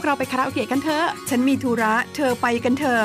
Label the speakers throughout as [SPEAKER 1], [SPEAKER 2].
[SPEAKER 1] วพวกเราไปคาราโอเกะกันเถอะ
[SPEAKER 2] ฉันมีธุระ เธอไปกันเถอะ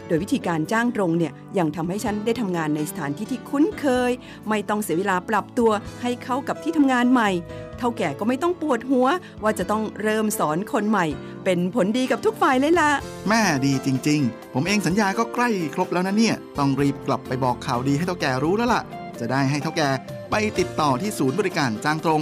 [SPEAKER 2] โดยวิธีการจ้างตรงเนี่ยยังทำให้ฉันได้ทำงานในสถานที่ที่คุ้นเคย ไม่ต้องเสียเวลาปรับตัวให้เข้ากับที่ทำงานใหม่ เท่าแก่ก็ไม่ต้องปวดหัว ว่าจะต้องเริ่มสอนคนใหม่ เป็นผลดีกับทุกฝ่ายเลยล่ะ
[SPEAKER 3] แม่ดีจริง ๆ ผมเองสัญญาก็ใกล้ครบแล้วนะเนี่ย ต้องรีบกลับไปบอกข่าวดีให้เท่าแก่รู้แล้วล่ะ จะได้ให้เท่าแก่ไปติดต่อที่ศูนย์บริการจ้างตรง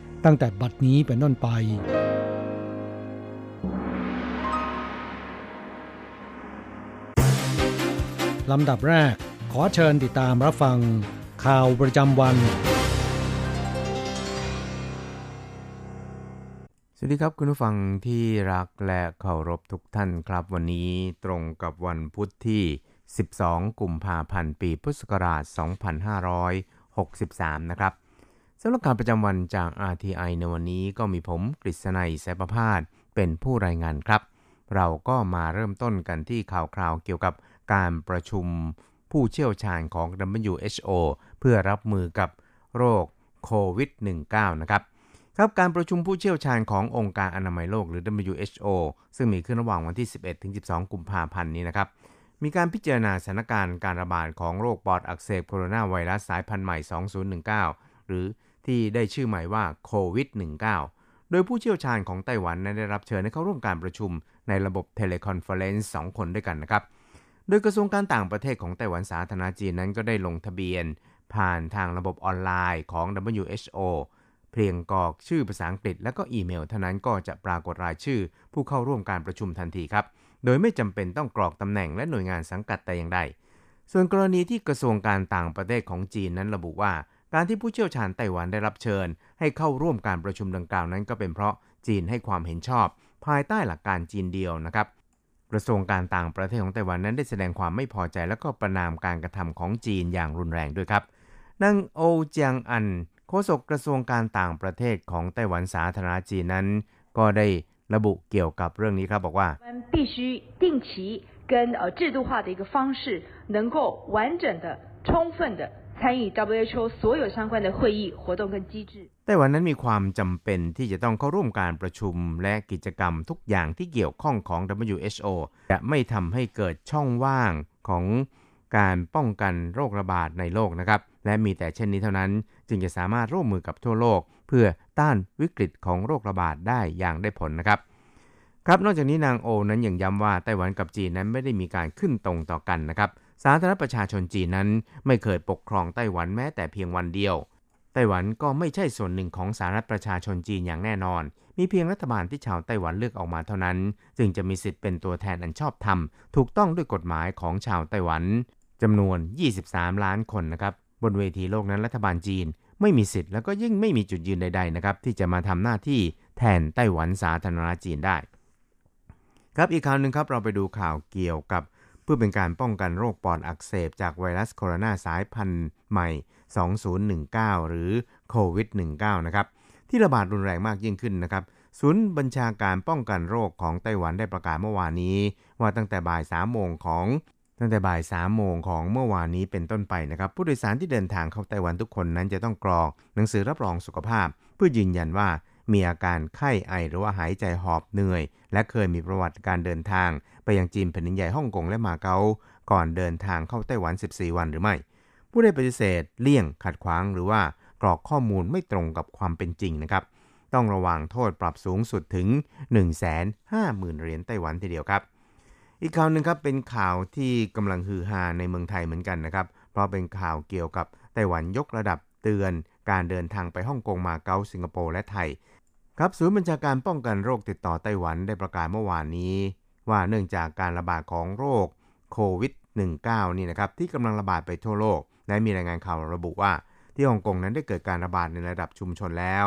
[SPEAKER 4] ตั้งแต่บัดนี้เป็นต้นไป ลำดับแรกขอเชิญติดตามรับฟัง ข่าวประจำวัน
[SPEAKER 5] สวัสดีครับคุณผู้ฟังที่รักและเคารพทุกท่านครับ วันนี้ตรงกับวันพุทธที่ 12 กุมภาพันธ์ ปีพุทธศักราช 2563 นะครับ สำหรับการประจำวันจาก RTI ในวันนี้ก็มีผมกฤษณัยแสประพาสเป็นผู้รายงานครับ เราก็มาเริ่มต้นกันที่ข่าวคราวเกี่ยวกับการประชุมผู้เชี่ยวชาญของ WHO เพื่อรับมือกับโรคโควิด -19 นะครับครับการประชุมผู้เชี่ยวชาญขององค์การอนามัยโลกหรือ WHO ซึ่งมีขึ้นระหว่างวันที่ 11 ถึง 12 กุมภาพันธ์นี้นะครับ มีการพิจารณาสถานการณ์การระบาดของโรคปอดอักเสบโคโรนาไวรัสสายพันธุ์ใหม่ 2019 หรือ ที่ได้ชื่อใหม่ว่าโควิด -19 โดยผู้เชี่ยวชาญของไต้หวันได้รับเชิญให้เข้าร่วมการประชุมในระบบ teleconference 2คนด้วยกันนะครับ โดยกระทรวงการต่างประเทศของไต้หวันสาธารณรัฐจีนนั้นก็ได้ลงทะเบียน ผ่านทางระบบออนไลน์ของ WHO เพียงกรอกชื่อภาษาอังกฤษ และก็อีเมลเท่านั้นก็จะปรากฏรายชื่อ ผู้เข้าร่วมการประชุมทันทีครับ โดยไม่จำเป็นต้องกรอกตำแหน่งและหน่วยงานสังกัดแต่อย่างใด ส่วนกรณีที่กระทรวงการต่างประเทศของจีนนั้นระบุว่า การที่ผู้เชี่ยวชาญไต้หวันได้รับเชิญ ให้เข้าร่วมการประชุมดังกล่าวนั้นก็เป็นเพราะจีนให้ความเห็นชอบ ภายใต้หลักการจีนเดียวนะครับ กระทรวงการต่างประเทศของไต้หวันนั้นได้แสดงความไม่พอใจและก็ประนามการกระทำของจีนอย่างรุนแรงด้วยครับนางโอเจียงอันโฆษกกระทรวงการต่างประเทศของไต้หวันสาธารณจีนนั้น ก็ได้ระบุเกี่ยวกับเรื่องนี้ครับบอกว่า
[SPEAKER 6] 必须定期跟呃制度化的一个方式，能够完整的、充分的 参与 WHO 所有相关的会议活动跟机制。
[SPEAKER 5] ไต้หวันนั้นมีความจำเป็นที่จะต้องเข้าร่วมการประชุมและกิจกรรมทุกอย่างที่เกี่ยวข้องของ WHO จะไม่ทำให้เกิดช่องว่างของการป้องกันโรคระบาดในโลกนะครับ และมีแต่เช่นนี้เท่านั้น จึงจะสามารถร่วมมือกับทั่วโลก เพื่อต้านวิกฤตของโรคระบาดได้อย่างได้ผลนะครับ ครับนอกจากนี้นางโอนั้นยังย้ำว่าไต้หวันกับจีนนั้นไม่ได้มีการขึ้นตรงต่อกันนะครับ สาธารณประชาชนจีนนั้นไม่เคยปกครองไต้หวันแม้แต่เพียงวันเดียว ไต้หวันก็ไม่ใช่ส่วนหนึ่งของสาธารณประชาชนจีนอย่างแน่นอน มีเพียงรัฐบาลที่ชาวไต้หวันเลือกออกมาเท่านั้น จึงจะมีสิทธิ์เป็นตัวแทนอันชอบธรรม ถูกต้องด้วยกฎหมายของชาวไต้หวันจำนวน 23 ล้านคนนะครับ บนเวทีโลกนั้นรัฐบาลจีน ไม่มีสิทธิ์แล้วก็ยิ่งไม่มีจุดยืนใดๆนะครับที่จะมาทำหน้าที่แทนไต้หวันสาธารณจีนได้ ครับอีกข่าวหนึ่งครับเราไปดูข่าวเกี่ยวกับ พื่อเป็นการป้องกันโรคปอดอักเสบจากไวรัสโคโรนาสายพันธุ์ใหม่ 2019 หรือโควิด -19 นะครับ ที่ระบาดรุนแรงมากยิ่งขึ้นนะครับ ศูนย์บัญชาการป้องกันโรคของไต้หวันได้ประกาศเมื่อวานนี้ ว่าตั้งแต่บ่าย 3 โมงของตั้งแต่บ่าย 3 โมงของเมื่อวานนี้เป็นต้นไปนะครับ ผู้โดยสารที่เดินทางเข้าไต้หวันทุกคนนั้นจะต้องกรอกหนังสือรับรองสุขภาพ เพื่อยืนยันว่า มีอาการไข้ไอหรือว่าหายใจหอบเหนื่อย และเคยมีประวัติการเดินทาง ไปยังจีนแผ่นดินใหญ่ฮ่องกงและมาเก๊าก่อนเดินทางเข้าไต้หวัน 14 วันหรือไม่ ผู้ได้ปฏิเสธ เลี่ยง ขัดขวาง หรือว่ากรอกข้อมูลไม่ตรงกับความเป็นจริงนะครับ ต้องระวังโทษปรับสูงสุดถึง 150,000 เหรียญไต้หวันทีเดียวครับ อีกข่าวหนึ่งครับเป็นข่าวที่กำลังฮือฮาในเมืองไทยเหมือนกันนะครับ เพราะเป็นข่าวเกี่ยวกับไต้หวันยกระดับเตือนการเดินทางไปฮ่องกงมาเก๊าสิงคโปร์และไทย ครับศูนย์บัญชาการป้องกันโรคติดต่อไต้หวันได้ประกาศเมื่อวานนี้ ว่าเนื่องจากการระบาดของโรคโควิด -19 นี่นะครับที่กำลังระบาดไปทั่วโลก และมีรายงานข่าวระบุว่า ที่ฮ่องกงนั้นได้เกิดการระบาดในระดับชุมชนแล้ว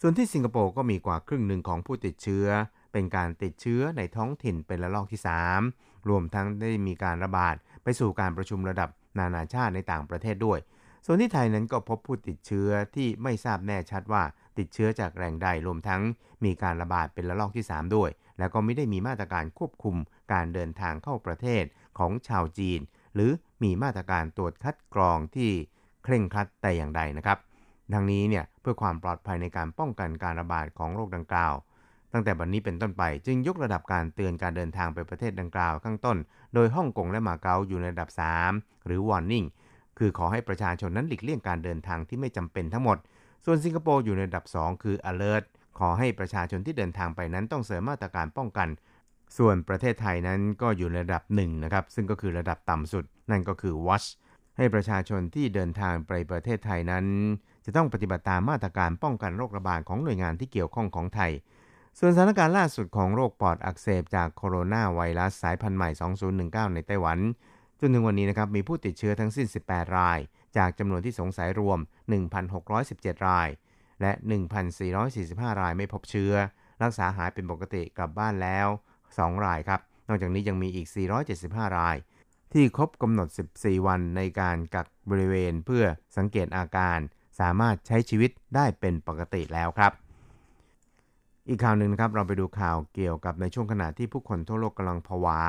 [SPEAKER 5] ส่วนที่สิงคโปร์ก็มีกว่าครึ่งหนึ่งของผู้ติดเชื้อ เป็นการติดเชื้อในท้องถิ่นเป็นระลอกที่ 3 รวมทั้งได้มีการระบาดไปสู่การประชุมระดับนานาชาติในต่างประเทศด้วย ส่วนที่ไทยนั้นก็พบผู้ติดเชื้อที่ไม่ทราบแน่ชัดว่า ติดเชื้อจากแหล่งใดรวมทั้งมีการระบาดเป็นระลอกที่ 3 ด้วย แล้วก็ไม่ได้มีมาตรการควบคุมการเดินทางเข้าประเทศของชาวจีน หรือมีมาตรการตรวจคัดกรองที่เคร่งครัดแต่อย่างใดนะครับดังนี้เนี่ยเพื่อความปลอดภัยในการป้องกันการระบาดของโรคดังกล่าว ตั้งแต่บัดนนี้เป็นต้นไปจึงยกระดับการเตือนการเดินทางไปประเทศดังกล่าวข้างต้น โดยฮ่องกงและมาเก๊าอยู่ในระดับ 3 หรือ warning คือขอให้ประชาชนนั้นหลีกเลี่ยงการเดินทางที่ไม่จำเป็นทั้งหมด ส่วนสิงคโปร์อยู่ในระดับ 2 คือ alert ขอให้ประชาชนที่เดินทางไปนั้นต้องเสริมมาตรการป้องกัน ส่วนประเทศไทยนั้นก็อยู่ในระดับ1นะครับ ซึ่งก็คือระดับต่ำสุด นั่นก็คือ watch ให้ประชาชนที่เดินทางไปประเทศไทยนั้น จะต้องปฏิบัติตามมาตรการป้องกันโรคระบาดของหน่วยงานที่เกี่ยวข้องของไทย ส่วนสถานการณ์ล่าสุดของโรคปอดอักเสบจากโคโรนาไวรัสสายพันธุ์ใหม่ 2019 ในไต้หวัน จนถึงวันนี้นะครับมีผู้ติดเชื้อทั้งสิ้น 18 ราย จากจำนวนที่สงสัยรวม 1,617 ราย และ 1,445 รายไม่พบเชื้อ รักษาหายเป็นปกติกลับบ้านแล้ว 2 รายครับ นอกจากนี้ยังมีอีก 475 ราย ที่ครบกำหนด 14 วันในการกักบริเวณเพื่อสังเกตอาการ สามารถใช้ชีวิตได้เป็นปกติแล้วครับอีกข่าวหนึ่งนะครับเราไปดูข่าวเกี่ยวกับในช่วงขณะที่ผู้คนทั่วโลกกำลังผวา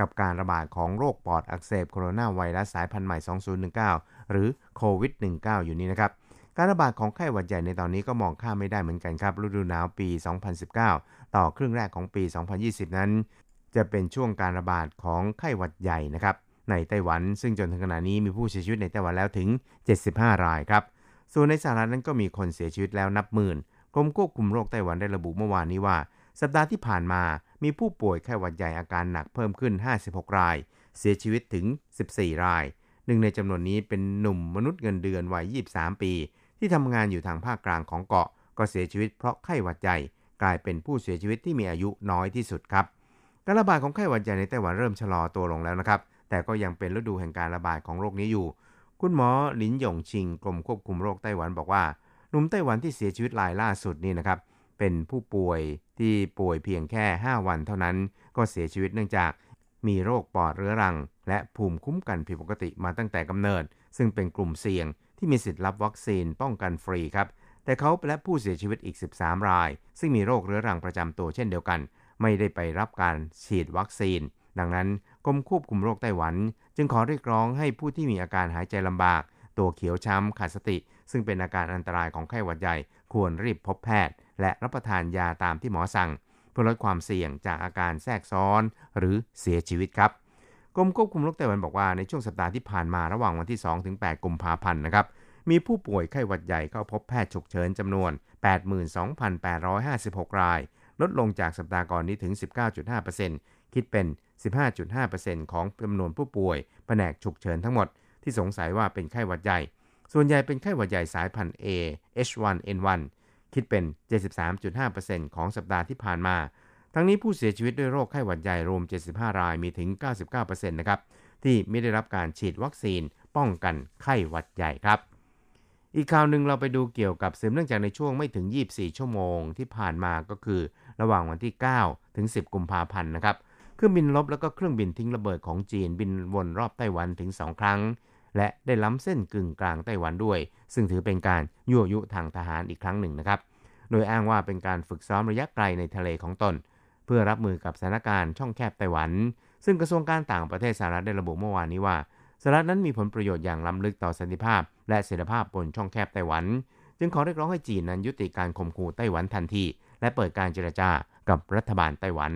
[SPEAKER 5] กับการระบาดของโรคปอดอักเสบโคโรนาไวรัสสายพันธุ์ใหม่ 2019 หรือโควิด -19 อยู่นี้นะครับ การระบาดของไข้หวัดใหญ่ในตอนนี้ก็มองข้ามไม่ได้เหมือนกันครับฤดูหนาวปี 2019 ต่อครึ่งแรกของปี 2020 นั้น จะเป็นช่วงการระบาดของไข้หวัดใหญ่นะครับในไต้หวันซึ่งจนถึงขณะนี้มีผู้เสียชีวิตในไต้หวันแล้วถึง 75 รายครับ ส่วนในสหรัฐนั้นก็มีคนเสียชีวิตแล้วนับหมื่นกรมควบคุมโรคไต้หวันได้ระบุเมื่อวานนี้ว่า สัปดาห์ที่ผ่านมามีผู้ป่วยไข้หวัดใหญ่อาการหนักเพิ่มขึ้น 56 ราย เสียชีวิตถึง 14 ราย หนึ่งในจำนวนนี้เป็นหนุ่มมนุษย์เงินเดือนวัย 23 ปี ที่ทำงานอยู่ทางภาคกลางของเกาะ ก็เสียชีวิตเพราะไข้หวัดใหญ่กลายเป็นผู้เสียชีวิตที่มีอายุน้อยที่สุดครับ การระบาดของไข้หวัดใหญ่ในไต้หวันเริ่มชะลอตัวลงแล้วนะครับ แต่ก็ยังเป็นฤดูแห่งการระบาดของโรคนี้อยู่ คุณหมอหลินหยงชิงกรมควบคุมโรคไต้หวันบอกว่า หนุ่มไต้หวันที่เสียชีวิตรายล่าสุดนี่นะครับ เป็นผู้ป่วยที่ป่วยเพียงแค่ 5 วันเท่านั้น ก็เสียชีวิตเนื่องจาก มีโรคปอดเรื้อรัง และภูมิคุ้มกันผิดปกติมาตั้งแต่กำเนิด ซึ่งเป็นกลุ่มเสี่ยงที่มีสิทธิ์รับวัคซีนป้องกันฟรีครับ แต่เขาและผู้เสียชีวิตอีก 13 ราย ซึ่งมีโรคเรื้อรังประจำตัวเช่นเดียวกัน ไม่ได้ไปรับการฉีดวัคซีน ดังนั้นกรมควบคุมโรคไต้หวัน จึงขอเรียกร้องให้ผู้ที่มีอาการหายใจลำบาก ตัวเขียวช้ำขาดสติ ซึ่งเป็นอาการอันตรายของไข้หวัดใหญ่ ควรรีบพบแพทย์ และรับประทานยาตามที่หมอสั่ง เพื่อลดความเสี่ยงจากอาการแทรกซ้อนหรือเสียชีวิตครับกรมควบคุมโรคไต้หวันบอกว่าในช่วงสัปดาห์ที่ผ่านมาระหว่างวันที่2-8กุมภาพันธ์นะครับมีผู้ป่วยไข้หวัดใหญ่เข้าพบแพทย์ฉุกเฉินจำนวน 82,856 ราย ลดลงจากสัปดาห์ก่อนนี้ถึง 19.5%คิดเป็น 15.5%ของจำนวนผู้ป่วยแผนกฉุกเฉินทั้งหมด ที่สงสัยว่าเป็นไข้หวัดใหญ่ ส่วนใหญ่เป็นไข้หวัดใหญ่สายพันธุ์ A H1N1 คิดเป็น 73.5%ของสัปดาห์ที่ผ่านมา ทั้งนี้ผู้เสียชีวิตด้วยโรคไข้หวัดใหญ่รวม 75 รายมีถึง 99%นะครับ ที่ไม่ได้รับการฉีดวัคซีนป้องกันไข้หวัดใหญ่ครับ อีกข่าวหนึ่งเราไปดูเกี่ยวกับสืบเนื่องจากในช่วงไม่ถึง 24 ชั่วโมงที่ผ่านมาก็คือ ระหว่างวันที่ 9 ถึง 10 กุมภาพันธ์นะครับ เครื่องบินลบแล้วก็เครื่องบินทิ้งระเบิดของจีนบินวนรอบไต้หวันถึง 2 ครั้ง และได้ล้ำเส้นกึ่งกลางไต้หวันด้วย ซึ่งถือเป็นการยั่วยุทางทหารอีกครั้งหนึ่งนะครับ โดยอ้างว่าเป็นการฝึกซ้อมระยะไกลในทะเลของตน เพื่อรับมือกับสถานการณ์ช่องแคบไต้หวัน ซึ่งกระทรวงการต่างประเทศสหรัฐได้ระบุเมื่อวานนี้ว่าสหรัฐนั้นมีผลประโยชน์อย่างล้ำลึกต่อสันติภาพ และเสถีภาพบนช่องแคบไต้หวัน จึงขอเรียกร้องให้จีนนั้นยุติการข่มขู่ไต้หวันทันที และเปิดการเจรจากับรัฐบาลไต้หวัน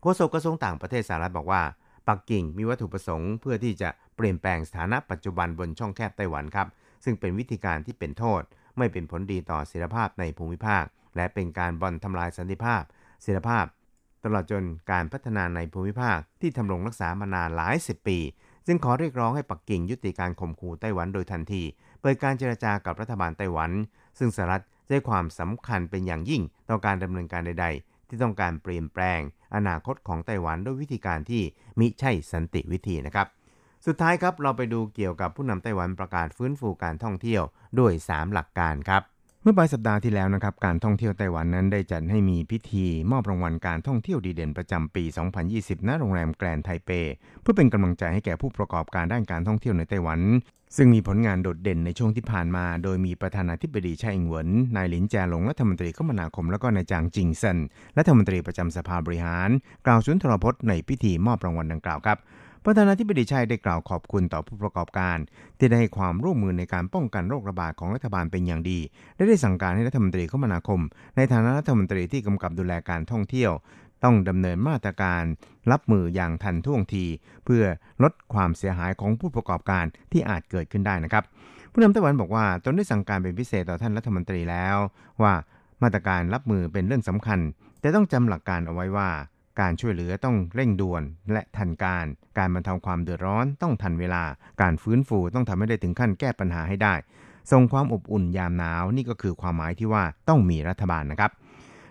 [SPEAKER 5] โฆษกกระทรวงต่างประเทศสหรัฐบอกว่า ปักกิ่งมีวัตถุประสงค์ เพื่อที่จะเปลี่ยนแปลงสถานะปัจจุบันบนช่องแคบไต้หวันครับ ซึ่งเป็นวิธีการที่เป็นโทษ ไม่เป็นผลดีต่อเสถีภาพในภูมิภาค และเป็นการบ่อนทำลายสันติภาพเสถีภาพ ตลอดจนการพัฒนาในภูมิภาคที่ทำรงรักษามานานหลายสิบปีจึงขอเรียกร้องให้ปักกิ่งยุติการข่มขู่ไต้หวันโดยทันที เปิดการเจรจากับรัฐบาลไต้หวัน ซึ่งสหรัฐให้ความสำคัญเป็นอย่างยิ่งต่อการดำเนินการใด ๆ ที่ต้องการเปลี่ยนแปลง อนาคตของไต้หวันด้วยวิธีการที่มิใช่สันติวิธีนะครับ สุดท้ายครับเราไปดูเกี่ยวกับผู้นำไต้หวันประกาศฟื้นฟูการท่องเที่ยว ด้วย 3 หลักการครับ เมื่อปลายสัปดาห์ที่แล้วนะครับ การท่องเที่ยวไต้หวันนั้นได้จัดให้มีพิธีมอบรางวัลการท่องเที่ยวดีเด่นประจำปี 2020 ณ โรงแรมแกรนไทเป เพื่อเป็นกำลังใจให้แก่ผู้ประกอบการด้านการท่องเที่ยวในไต้หวัน ซึ่งมีผลงานโดดเด่นในช่วงที่ผ่านมา โดยมีประธานาธิบดีไช่อิงเหวิน นายหลินแจหลงรัฐมนตรีคมนาคม แล้วก็นายจางจิงเซินรัฐมนตรีประจำสภาบริหาร กล่าวสุนทรพจน์ในพิธีมอบรางวัลดังกล่าวครับ ประธานาธิบดีชัยได้กล่าวขอบคุณต่อผู้ประกอบการ ที่ได้ให้ความร่วมมือในการป้องกันโรคระบาดของรัฐบาลเป็นอย่างดี และได้สั่งการให้รัฐมนตรีคมนาคม ในฐานะรัฐมนตรีที่กำกับดูแลการท่องเที่ยว ต้องดำเนินมาตรการ รับมืออย่างทันท่วงที เพื่อลดความเสียหายของผู้ประกอบการที่อาจเกิดขึ้นได้นะครับผู้นำไต้หวันบอกว่าตนได้สั่งการเป็นพิเศษต่อท่านรัฐมนตรีแล้ว ว่ามาตรการรับมือเป็นเรื่องสำคัญ แต่ต้องจำหลักการเอาไว้ว่า การช่วยเหลือต้องเร่งด่วนและทันการ การบรรเทาความเดือดร้อนต้องทันเวลา การฟื้นฟูต้องทำให้ได้ถึงขั้นแก้ปัญหาให้ได้ ส่งความอบอุ่นยามหนาวนี่ก็คือความหมายที่ว่าต้องมีรัฐบาลนะครับ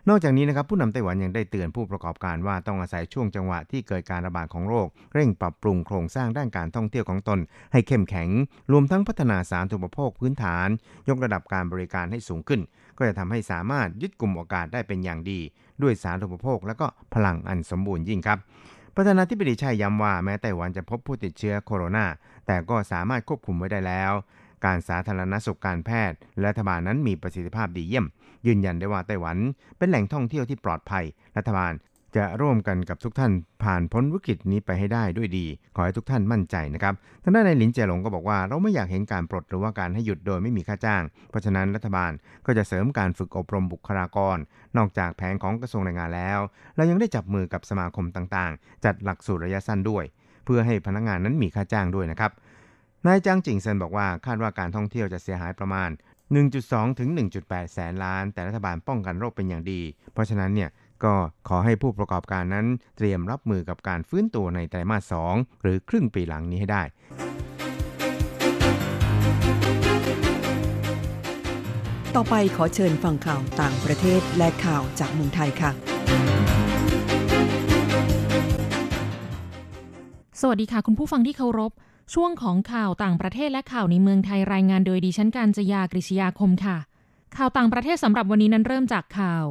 [SPEAKER 5] นอกจากนี้นะครับผู้นำไต้หวันยังได้เตือนผู้ประกอบการว่าต้องอาศัยช่วงจังหวะที่เกิดการระบาดของโรค เร่งปรับปรุงโครงสร้างด้านการท่องเที่ยวของตน ให้เข้มแข็ง รวมทั้งพัฒนาสาธารณูปโภคพื้นฐาน ยกระดับการบริการให้สูงขึ้น ก็จะทำให้สามารถยึดกลุ่มโอกาสได้เป็นอย่างดี ด้วยสาธารณูปโภค และก็พลังอันสมบูรณ์ยิ่งครับประธานาธิบดีชัยย้ำว่าแม้ไต้หวันจะพบผู้ติดเชื้อโคโรนาแต่ก็สามารถควบคุมไว้ได้แล้ว การสาธารณสุขการแพทย์ และรัฐบาลนั้นมีประสิทธิภาพดีเยี่ยม ยืนยันได้ว่าไต้หวันเป็นแหล่งท่องเที่ยวที่ปลอดภัย รัฐบาล จะร่วมกันกับทุกท่านผ่านพ้นวิกฤตนี้ไปให้ได้ด้วยดี ขอให้ทุกท่านมั่นใจนะครับทางด้านในหลินเจหลงก็บอกว่าเราไม่อยากเห็นการปลดหรือว่าการให้หยุดโดยไม่มีค่าจ้าง เพราะฉะนั้นรัฐบาลก็จะเสริมการฝึกอบรมบุคลากร นอกจากแผนของกระทรวงแรงงานแล้ว เรายังได้จับมือกับสมาคมต่างๆ จัดหลักสูตรระยะสั้นด้วย เพื่อให้พนักงานนั้นมีค่าจ้างด้วยนะครับนายจางจิงเซินบอกว่าคาดว่าการท่องเที่ยวจะเสียหายประมาณ1.2 ถึง 1.8 แสนล้าน แต่รัฐบาลป้องกันโรคเป็นอย่างดี เพราะฉะนั้นเนี่ย ก็ขอให้ผู้ประกอบการนั้นเตรียมรับมือกับการฟื้นตัวในไตรมาส 2 หรือครึ่งปีหลังนี้ให้ได้
[SPEAKER 2] ต่อไปขอเชิญฟังข่าวต่างประเทศและข่าวจากเมืองไทยค่ะ
[SPEAKER 7] สวัสดีค่ะ คุณผู้ฟังที่เคารพ ช่วงของข่าวต่างประเทศและข่าวในเมืองไทยรายงานโดยดิฉันการจยากริชยาคมค่ะ ข่าวต่างประเทศสำหรับวันนี้นั้นเริ่มจากข่าว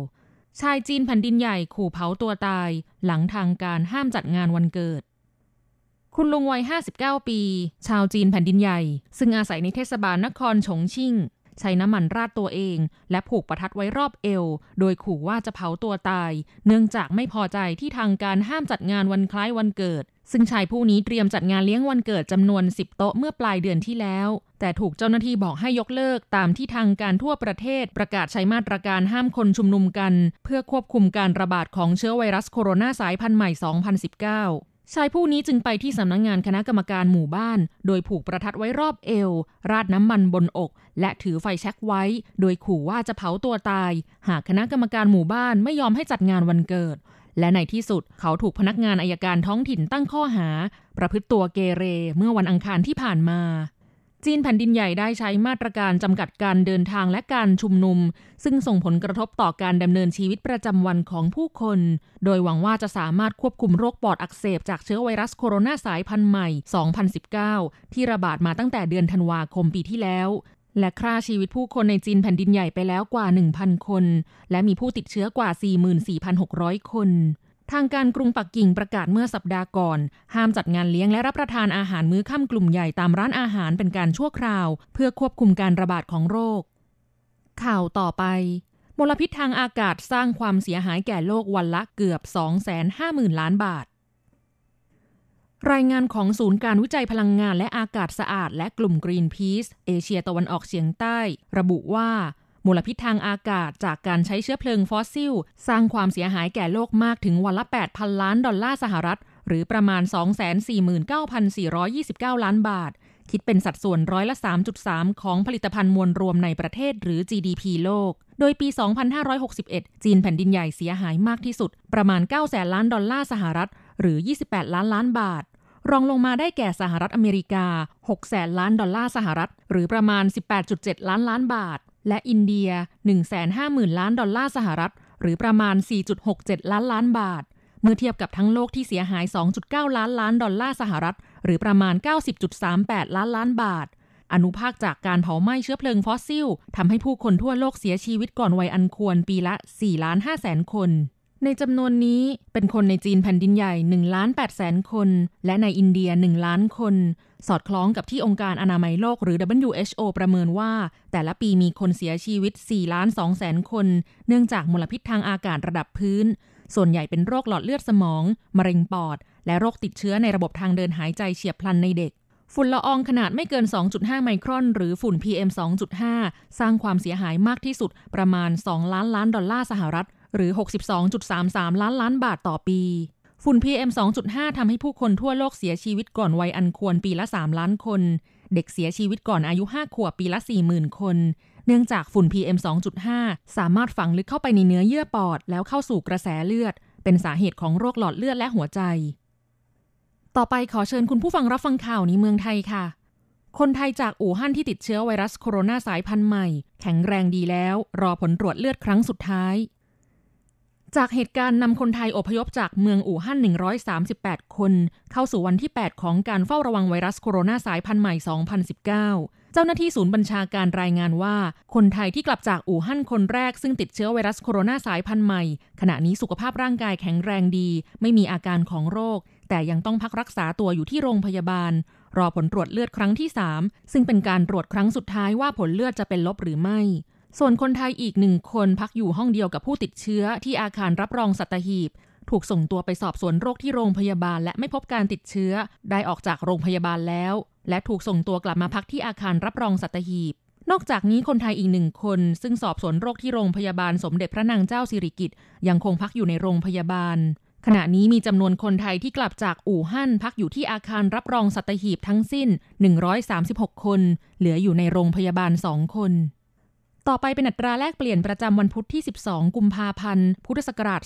[SPEAKER 7] ชายจีนแผ่นดินใหญ่ขู่เผาตัวตาย หลังทางการห้ามจัดงานวันเกิด คุณลุงวัย 59 ปี ชาวจีนแผ่นดินใหญ่ ซึ่งอาศัยในเทศบาลนครฉงชิ่ง ใช้น้ำมันราดตัวเอง และผูกประทัดไว้รอบเอว โดยขู่ว่าจะเผาตัวตาย เนื่องจากไม่พอใจที่ทางการห้ามจัดงานวันคล้ายวันเกิด ซึ่งชายผู้นี้เตรียมจัดงานเลี้ยงวันเกิดจำนวน 10 โต๊ะเมื่อปลายเดือนที่แล้ว แต่ถูกเจ้าหน้าที่บอกให้ยกเลิกตามที่ทางการทั่วประเทศประกาศใช้มาตรการห้ามคนชุมนุมกัน เพื่อควบคุมการระบาดของเชื้อไวรัสโคโรนาสายพันธุ์ใหม่ 2019ชายผู้นี้จึงไปที่สำนักงงานคณะกรรมการหมู่บ้าน โดยผูกประทัดไว้รอบเอว ราดน้ำมันบนอก และถือไฟแช็กไว้ โดยขู่ว่าจะเผาตัวตาย หากคณะกรรมการหมู่บ้านไม่ยอมให้จัดงานวันเกิด และในที่สุดเขาถูกพนักงานอายการท้องถิ่นตั้งข้อหา ประพฤติตัวเกเรเมื่อวันอังคารที่ผ่านมาจีนแผ่นดินใหญ่ได้ใช้มาตรการจำกัดการเดินทางและการชุมนุม ซึ่งส่งผลกระทบต่อการดำเนินชีวิตประจำวันของผู้คน โดยหวังว่าจะสามารถควบคุมโรคปอดอักเสบจากเชื้อไวรัสโคโรนาสายพันธุ์ใหม่ 2019 ที่ระบาดมาตั้งแต่เดือนธันวาคมปีที่แล้ว และฆ่าชีวิตผู้คนในจีนแผ่นดินใหญ่ไปแล้วกว่า 1,000 คน และมีผู้ติดเชื้อกว่า 44,600 คน ทางการกรุงปักกิ่งประกาศเมื่อสัปดาห์ก่อน ห้ามจัดงานเลี้ยงและรับประทานอาหารมื้อค่ำกลุ่มใหญ่ตามร้านอาหารเป็นการชั่วคราว เพื่อควบคุมการระบาดของโรค ข่าวต่อไป มลพิษทางอากาศสร้างความเสียหายแก่โลกวันละเกือบ 250,000 ล้านบาท รายงานของศูนย์การวิจัยพลังงานและอากาศสะอาด และกลุ่ม Greenpeace เอเชียตะวันออกเฉียงใต้ ระบุว่ามลพิษทางอากาศจากการใช้เชื้อเพลิงฟอสซิล สร้างความเสียหายแก่โลกมากถึงวันละ 8,000 ล้านดอลลาร์สหรัฐ หรือประมาณ 249,429 ล้านบาท คิดเป็นสัดส่วนร้อยละ 3.3 ของผลิตภัณฑ์มวลรวมในประเทศหรือ GDP โลก โดยปี 2561 จีนแผ่นดินใหญ่เสียหายมากที่สุด ประมาณ 9 แสนล้านดอลลาร์สหรัฐ หรือ 28 ล้านล้านบาท รองลงมาได้แก่สหรัฐอเมริกา 6 แสนล้านดอลลาร์สหรัฐ หรือประมาณ 18.7 ล้านล้านบาท และอินเดีย 150,000 ล้านดอลลาร์สหรัฐ หรือประมาณ 4.67 ล้านล้านบาท เมื่อเทียบกับทั้งโลกที่เสียหาย 2.9 ล้านล้านดอลลาร์สหรัฐ หรือประมาณ 90.38 ล้านล้านบาท อนุภาคจากการเผาไหม้เชื้อเพลิงฟอสซิลทำให้ผู้คนทั่วโลกเสียชีวิตก่อนวัยอันควรปีละ4ล้าน5แสนคน ในจำนวนนี้เป็นคนในจีนแผ่นดินใหญ่1ล้าน8แสนคน และในอินเดีย 1 ล้านคน สอดคล้องกับที่องค์การอนามัยโลกหรือ WHO ประเมินว่า แต่ละปีมีคนเสียชีวิต4ล้าน2แสนคน เนื่องจากมลพิษทางอากาศระดับพื้น ส่วนใหญ่เป็นโรคหลอดเลือดสมอง มะเร็งปอด และโรคติดเชื้อในระบบทางเดินหายใจเฉียบพลันในเด็กฝุ่นละอองขนาดไม่เกิน 2.5 ไมครอน หรือฝุ่น PM 2.5 สร้างความเสียหายมากที่สุดประมาณ 2 ล้านล้านดอลลาร์สหรัฐ หรือ 62.33 ล้านล้านบาทต่อปีฝุ่น PM 2.5 ทำให้ผู้คนทั่วโลกเสียชีวิตก่อนวัยอันควรปีละ 3 ล้านคน เด็กเสียชีวิตก่อนอายุ 5 ขวบปีละ 40,000 คน เนื่องจากฝุ่น PM 2.5 สามารถฝังลึกเข้าไปในเนื้อเยื่อปอด แล้วเข้าสู่กระแสเลือด เป็นสาเหตุของโรคหลอดเลือดและหัวใจ ต่อไปขอเชิญคุณผู้ฟังรับฟังข่าวในเมืองไทยค่ะ คนไทยจากอู่ฮั่นที่ติดเชื้อไวรัสโคโรนาสายพันธุ์ใหม่ แข็งแรงดีแล้ว รอผลตรวจเลือดครั้งสุดท้าย จากเหตุการณ์นำคนไทยอพยพจากเมืองอู่ฮั่น 138 คน เข้าสู่วันที่ 8 ของการเฝ้าระวังไวรัสโคโรนาสายพันธุ์ใหม่ 2019 เจ้าหน้าที่ศูนย์บัญชาการรายงานว่า คนไทยที่กลับจากอู่ฮั่นคนแรกซึ่งติดเชื้อไวรัสโคโรนาสายพันธุ์ใหม่ ขณะนี้สุขภาพร่างกายแข็งแรงดี ไม่มีอาการของโรค แต่ยังต้องพักรักษาตัวอยู่ที่โรงพยาบาล รอผลตรวจเลือดครั้งที่ 3 ซึ่งเป็นการตรวจครั้งสุดท้ายว่าผลเลือดจะเป็นลบหรือไม่ ส่วนคนไทยอีกหนึ่งคนพักอยู่ห้องเดียวกับผู้ติดเชื้อที่อาคารรับรองสัตหีบ ถูกส่งตัวไปสอบสวนโรคที่โรงพยาบาล และไม่พบการติดเชื้อ ได้ออกจากโรงพยาบาลแล้ว และถูกส่งตัวกลับมาพักที่อาคารรับรองสัตหีบ นอกจากนี้คนไทยอีกหนึ่งคน ซึ่งสอบสวนโรคที่โรงพยาบาลสมเด็จพระนางเจ้าสิริกิติ์ยังคงพักอยู่ในโรงพยาบาล ขณะนี้มีจำนวนคนไทยที่กลับจากอู่ฮั่นพักอยู่ที่อาคารรับรองสัตหีบทั้งสิ้น 136 คน เหลืออยู่ในโรงพยาบาล2คน ต่อไปเป็นอัตราแลกเปลี่ยนประจำวันพุธที่ 12 กุมภาพันธ์ พุทธศักราช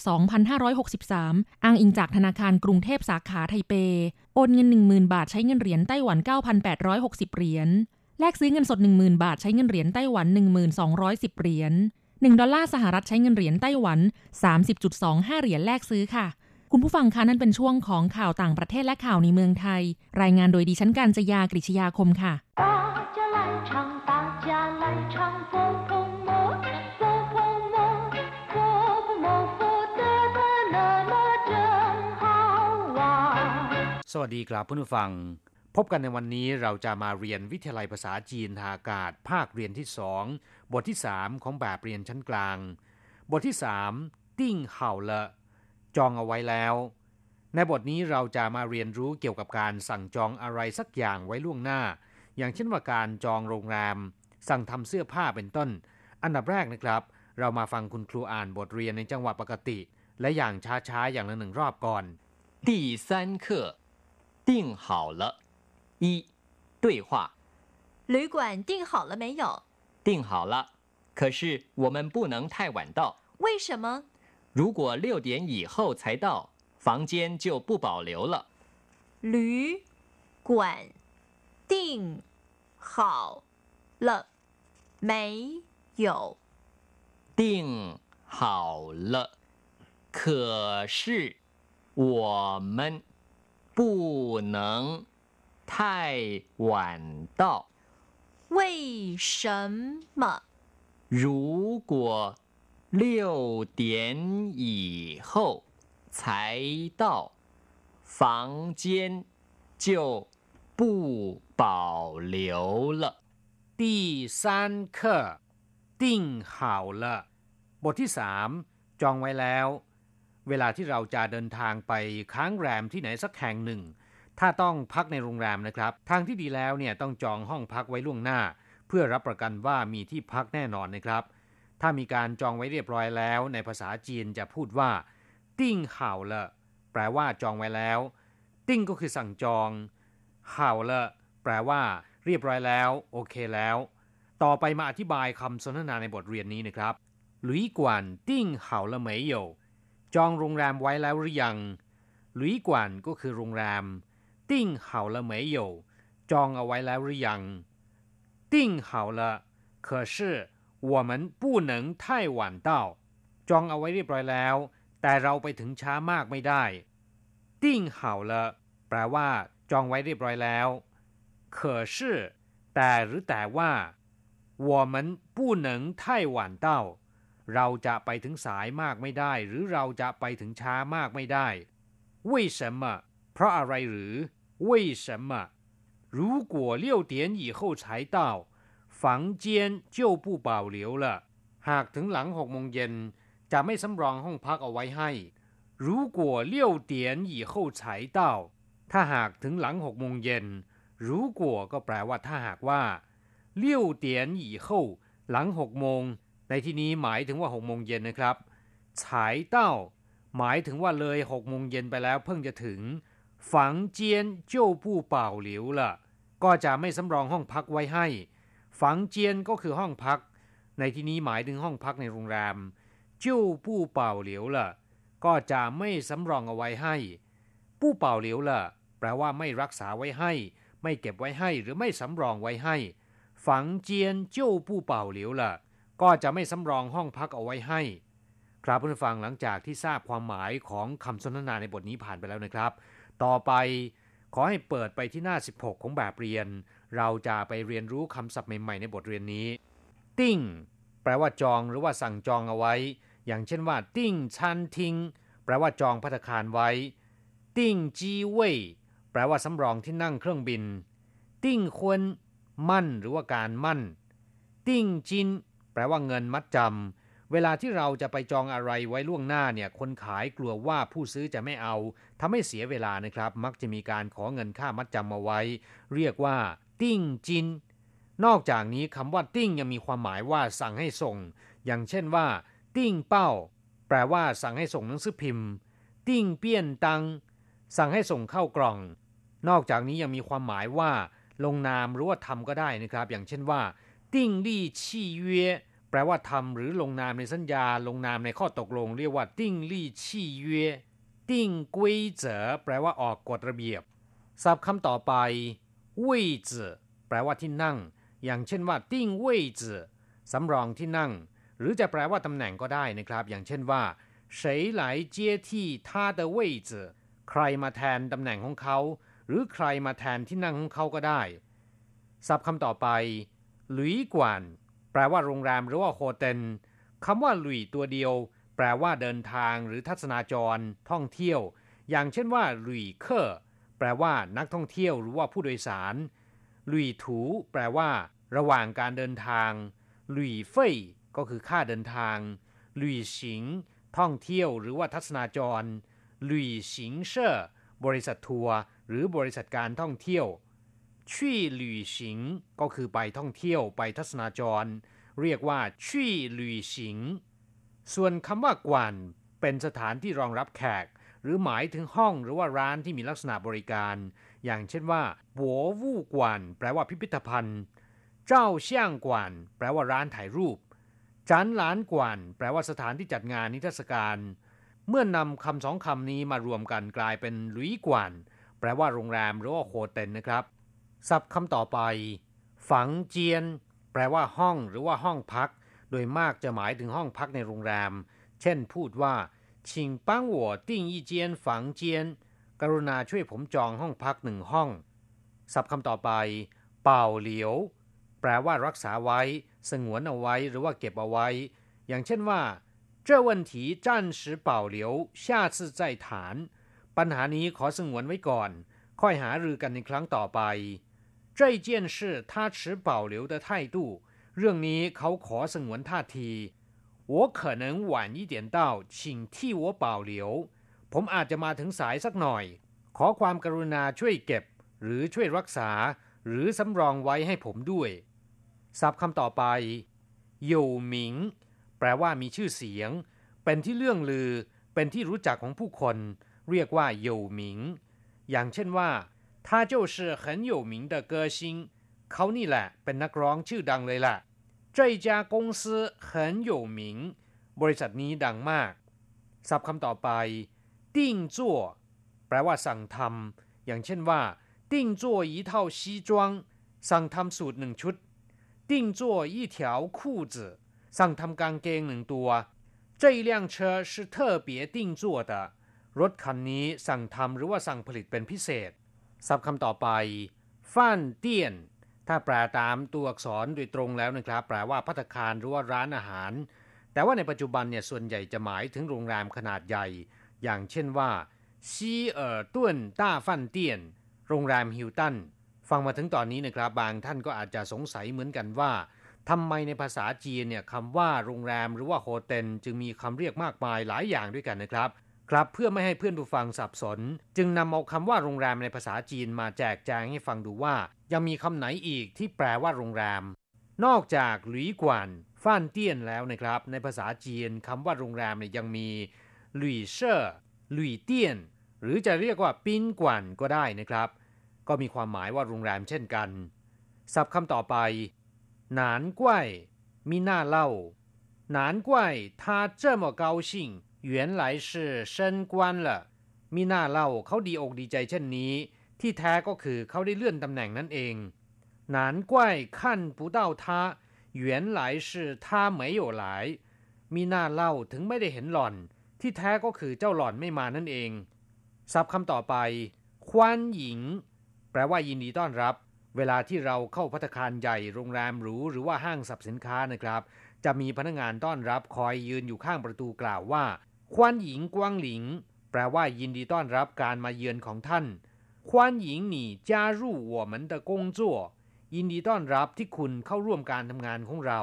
[SPEAKER 7] 2563 อ้างอิงจากธนาคารกรุงเทพสาขาไทเป โอนเงิน 10,000 บาทใช้เงินเหรียญไต้หวัน 9,860 เหรียญ แลกซื้อเงินสด 10,000 บาทใช้เงินเหรียญไต้หวัน 1,210 เหรียญ 1 ดอลลาร์สหรัฐใช้เงินเหรียญไต้หวัน 30.25 เหรียญแลกซื้อค่ะ คุณผู้ฟังคะนั่นเป็นช่วงของข่าวต่างประเทศและข่าวในเมืองไทย รายงานโดยดิฉันการจยากริชยาคมค่ะ
[SPEAKER 8] วัสดีครับเพื่อนผู้ฟัง พบกันในวันนี้เราจะมาเรียนวิทยาลัยภาษาจีนทางอากาศ ภาคเรียนที่สองบทที่ 3 ของแบบเรียนชั้นกลาง บทที่ 3 ติ้งเห่าละจองเอาไว้แล้ว ในบทนี้เราจะมาเรียนรู้เกี่ยวกับการสั่งจองอะไรสักอย่างไว้ล่วงหน้า อย่างเช่นว่าการจองโรงแรม สั่งทำเสื้อผ้าเป็นต้น อันดับแรกนะครับ เรามาฟังคุณครูอ่านบทเรียนในจังหวะปกติ และอย่างช้าๆอย่างละหนึ่งรอบก่อน
[SPEAKER 9] 第三课 定好了。一对话
[SPEAKER 10] 旅馆订好了没有？
[SPEAKER 9] 定好了，可是我们不能太晚到。
[SPEAKER 10] 为什么？
[SPEAKER 9] 如果六点以后才到，房间就不保留了。
[SPEAKER 10] 旅馆订好了没有？
[SPEAKER 9] 定好了，可是我们不能太晚到。
[SPEAKER 10] 为什么？
[SPEAKER 9] 如果六点以后才到，房间就不保留了。
[SPEAKER 8] 第三课定好了บทที่สามจองไว้แล้ว เวลาที่เราจะเดินทางไปค้างแรมที่ไหนสักแห่งหนึ่ง ถ้าต้องพักในโรงแรมนะครับ ทางที่ดีแล้วเนี่ยต้องจองห้องพักไว้ล่วงหน้า เพื่อรับประกันว่ามีที่พักแน่นอนนะครับ ถ้ามีการจองไว้เรียบร้อยแล้ว ในภาษาจีนจะพูดว่า 订好了 แปลว่าจองไว้แล้ว 订 ก็คือสั่งจอง 好了 แปลว่า เรียบร้อยแล้ว โอเคแล้ว ต่อไปมาอธิบายคำสนทนาในบทเรียนนี้นะครับ 旅馆订好了没有 จองโรงแรมไว้แล้วหรือยังหลุยกวนก็คือโรงแรม ติ้งเห่าละเหมยโยจองเอาไว้แล้วหรือยัง订好了可是我们不能太晚到จองเอาไว้เรียบร้อยแล้ว แต่เราไปถึงช้ามากไม่ได้订好了แปลว่า จองไว้เรียบร้อยแล้ว可是แต่หรือแต่ว่า我们不能太晚到 เราจะไปถึงสายมากไม่ได้ หรือเราจะไปถึงช้ามากไม่ได้为什么เพราะอะไรหรือ为什么如果六点以后才到房间就不保留了หากถึงหลังหกโมงเย็นจะไม่สำรองห้องพักเอาไว้ให้如果六点以后才到ถ้าหากถึงหลังหกโมงเย็น如果ก็แปลว่าถ้าหากว่า六点以后หลังหกโมง ในที่นี้หมายถึงว่าหกโมงเย็นนะครับฉายเต้า หมายถึงว่าเลยหกโมงเย็นไปแล้วเพิ่งจะถึง ฝังเจียนเจ้าผู้เป่าหลิวล่ะ ก็จะไม่สำรองห้องพักไว้ให้ ฝังเจียนก็คือห้องพัก ในที่นี้หมายถึงห้องพักในโรงแรม เจ้าผู้เป่าหลิวล่ะ ก็จะไม่สำรองเอาไว้ให้ ผู้เป่าหลิวล่ะ แปลว่าไม่รักษาไว้ให้ ไม่เก็บไว้ให้หรือไม่สำรองไว้ให้ ฝังเจียนเจ้าผู้เป่าหลิวล่ะ ก็จะไม่สำรองห้องพักเอาไว้ให้ ครับผู้ฟังหลังจากที่ทราบความหมายของคำสนทนาในบทนี้ผ่านไปแล้วนะครับ ต่อไปขอให้เปิดไปที่หน้า 16 ของแบบเรียน เราจะไปเรียนรู้คำศัพท์ใหม่ๆ ในบทเรียนนี้订 แปลว่าจองหรือว่าสั่งจองเอาไว้ อย่างเช่นว่า ติ้งชันทิงแปลว่าจองพัตคารไว้ 订机位 แปลว่าสำรองที่นั่งเครื่องบิน ติ้งควนมั่นหรือว่าการมั่น 订金 แปลว่าเงินมัดจำเวลาที่เราจะไปจองอะไรไว้ล่วงหน้าเนี่ย คนขายกลัวว่าผู้ซื้อจะไม่เอาทำให้เสียเวลานะครับ มักจะมีการขอเงินค่ามัดจำมาไว้ เรียกว่า 订金 นอกจากนี้คำว่า 订 ยังมีความหมายว่าสั่งให้ส่ง อย่างเช่นว่า 订报 แปลว่าสั่งให้ส่งหนังสือพิมพ์ 订便当 สั่งให้ส่งข้าวกล่อง นอกจากนี้ยังมีความหมายว่า ลงนามหรือว่าทำก็ได้นะครับ อย่างเช่นว่า ติ้งลี่ชี่เย่แปลว่าทำหรือลงนามในสัญญา ลงนามในข้อตกลง เรียกว่า ติ้งลี่ชี่เย่ติ้งกวยเจ๋อแปลว่าออกกฎระเบียบ ศัพท์คำต่อไปเว่ยจื่อแปลว่าที่นั่ง อย่างเช่นว่า ติ้งเว่ยจื่อสำรองที่นั่ง หรือจะแปลว่าตำแหน่งก็ได้นะครับ อย่างเช่นว่า谁来接替他的位置ใครมาแทนตำแหน่งของเขา หรือใครมาแทนที่นั่งของเขาก็ได้ ศัพท์คำต่อไป หลุยกวนแปลว่าโรงแรมหรือว่าโฮเทลคำว่า 旅 ตัวเดียว แปลว่าเดินทางหรือทัศนาจร ท่องเที่ยว อย่างเช่นว่า 旅客 แปลว่านักท่องเที่ยวหรือว่าผู้โดยสาร 旅途 แปลว่า ระหว่างการเดินทาง 旅费 ก็คือค่าเดินทาง 旅行 ท่องเที่ยวหรือว่าทัศนาจร 旅行社 บริษัททัวร์หรือบริษัทการท่องเที่ยว 去旅行 ก็คือไปท่องเที่ยวไปทัศนาจร เรียกว่าชี่หลุยสิง ส่วนคำว่ากวนเป็นสถานที่รองรับแขก หรือหมายถึงห้องหรือว่าร้านที่มีลักษณะบริการ อย่างเช่นว่าบัววู่กวนแปลว่าพิพิธภัณฑ์ เจ้าเชี่ยงกวนแปลว่าร้านถ่ายรูปจันหลานกวนแปลว่าสถานที่จัดงานนิทรรศการ เมื่อนำคำสองคำนี้มารวมกันกลายเป็นหลุยกวนแปลว่าโรงแรมหรือว่าโฮเทลนะครับ ศัพท์คำต่อไป ฝังเจียน แปลว่าห้องหรือว่าห้องพัก โดยมากจะหมายถึงห้องพักในโรงแรม เช่นพูดว่า请帮我订一间房间กรุณาช่วยผมจองห้องพักหนึ่งห้อง ศัพท์คำต่อไป เป่าเหลียว แปลว่ารักษาไว้ สงวนเอาไว้หรือว่าเก็บเอาไว้ อย่างเช่นว่า这问题暂时保留下次再谈ปัญหานี้ขอสงวนไว้ก่อน ค่อยหารือกันในครั้งต่อไป 这件事他持保留的态度เรื่องนี้เขาขอสงวนท่าที我可能晚一点到请替我保留ผมอาจจะมาถึงสายสักหน่อย ขอความกรุณาช่วยเก็บ หรือช่วยรักษา หรือสำรองไว้ให้ผมด้วย ศัพท์คำต่อไปโยหมิง แปลว่ามีชื่อเสียง เป็นที่เรื่องลือ เป็นที่รู้จักของผู้คน เรียกว่าโยหมิง อย่างเช่นว่า 他就是很有名的歌星เขานี่แหละ เป็นนักร้องชื่อดังเลยล่ะ这家公司很有名บริษัทนี้ดังมาก ศัพท์คำต่อไปติ้งจั่วแปลว่าสั่งทำ อย่างเช่นว่าติ้งจั่ว一套西装สั่งทำสูตรหนึ่งชุดติ้งจั่ว一条裤子สั่งทำกางเกงหนึ่งตัว这一辆车是特别定做的รถคันนี้สั่งทำหรือว่าสั่งผลิตเป็นพิเศษ ศัพท์คำต่อไปฟ้านเตี้ยน ถ้าแปลตามตัวอักษรโดยตรงแล้วนะครับ แปลว่าพัตคารหรือว่าร้านอาหาร แต่ว่าในปัจจุบันเนี่ยส่วนใหญ่จะหมายถึงโรงแรมขนาดใหญ่ อย่างเช่นว่า希爾頓大飯店 โรงแรมฮิลตันฟังมาถึงตอนนี้นะครับ บางท่านก็อาจจะสงสัยเหมือนกันว่าทำไมในภาษาจีนเนี่ยคำว่าโรงแรมหรือว่า hotel จึงมีคำเรียกมากมายหลายอย่างด้วยกันนะครับ ครับเพื่อไม่ให้เพื่อนผู้ฟังสับสน จึงนำเอาคำว่าโรงแรมในภาษาจีนมาแจกแจงให้ฟังดูว่า ยังมีคำไหนอีกที่แปลว่าโรงแรม นอกจากหลุยกวนฟ้านเตี้ยนแล้วนะครับ ในภาษาจีนคำว่าโรงแรมเนี่ยยังมีหลุยเช่อหลุยเตี้ยน หรือจะเรียกว่าปิ้นกวนก็ได้นะครับ ก็มีความหมายว่าโรงแรมเช่นกัน ศัพท์คำต่อไป难怪มีหน้าเล่า难怪他这么高兴 原来是升官了มีหน้าเล่าเขาดีอกดีใจเช่นนี้ ที่แท้ก็คือเขาได้เลื่อนตำแหน่งนั่นเอง难怪看不到他原来是他没有来มีหน้าเล่าถึงไม่ได้เห็นหล่อน ที่แท้ก็คือเจ้าหล่อนไม่มานั่นเอง ศัพท์คำต่อไปคว้านหญิง แปลว่ายินดีต้อนรับ เวลาที่เราเข้าพัตคารใหญ่โรงแรมหรูหรือว่าห้างสรรพสินค้านะครับ จะมีพนักงานต้อนรับคอยยืนอยู่ข้างประตูกล่าวว่า คว้านหญิงกวางหลิง แปลว่ายินดีต้อนรับการมาเยือนของท่านคว้านหญิง你加入我们的工作ยินดีต้อนรับที่คุณเข้าร่วมการทำงานของเรา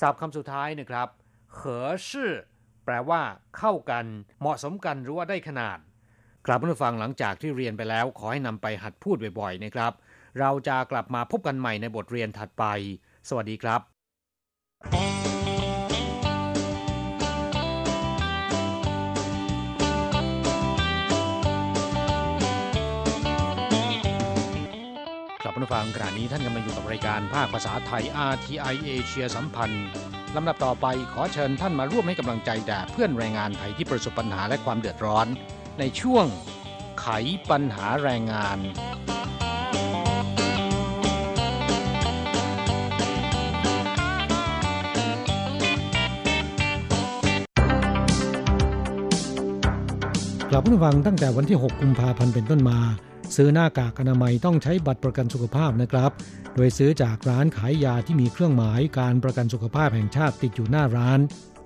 [SPEAKER 8] ศัพท์คำสุดท้ายนะครับเ 合
[SPEAKER 4] 适แปลว่า เข้ากัน เหมาะสมกันหรือว่าได้ขนาด กลับมาฟังหลังจากที่เรียนไปแล้ว ขอให้นำไปหัดพูดบ่อยๆนะครับ เราจะกลับมาพบกันใหม่ในบทเรียนถัดไป สวัสดีครับ กลับมาฟังขณะนี้ท่านกำลังอยู่กับรายการภาคภาษาไทย RTI เอเชียสัมพันธ์ลำดับต่อไปขอเชิญท่านมาร่วมให้กำลังใจแด่เพื่อนแรงงานไทยที่ประสบปัญหาและความเดือดร้อน ในช่วงไขปัญหาแรงงาน กลับมาฟังตั้งแต่วันที่ 6 กุมภาพันธ์เป็นต้นมา ซื้อหน้ากากอนามัยต้องใช้บัตรประกันสุขภาพนะครับ โดยซื้อจากร้านขายยาที่มีเครื่องหมายการประกันสุขภาพแห่งชาติติดอยู่หน้าร้าน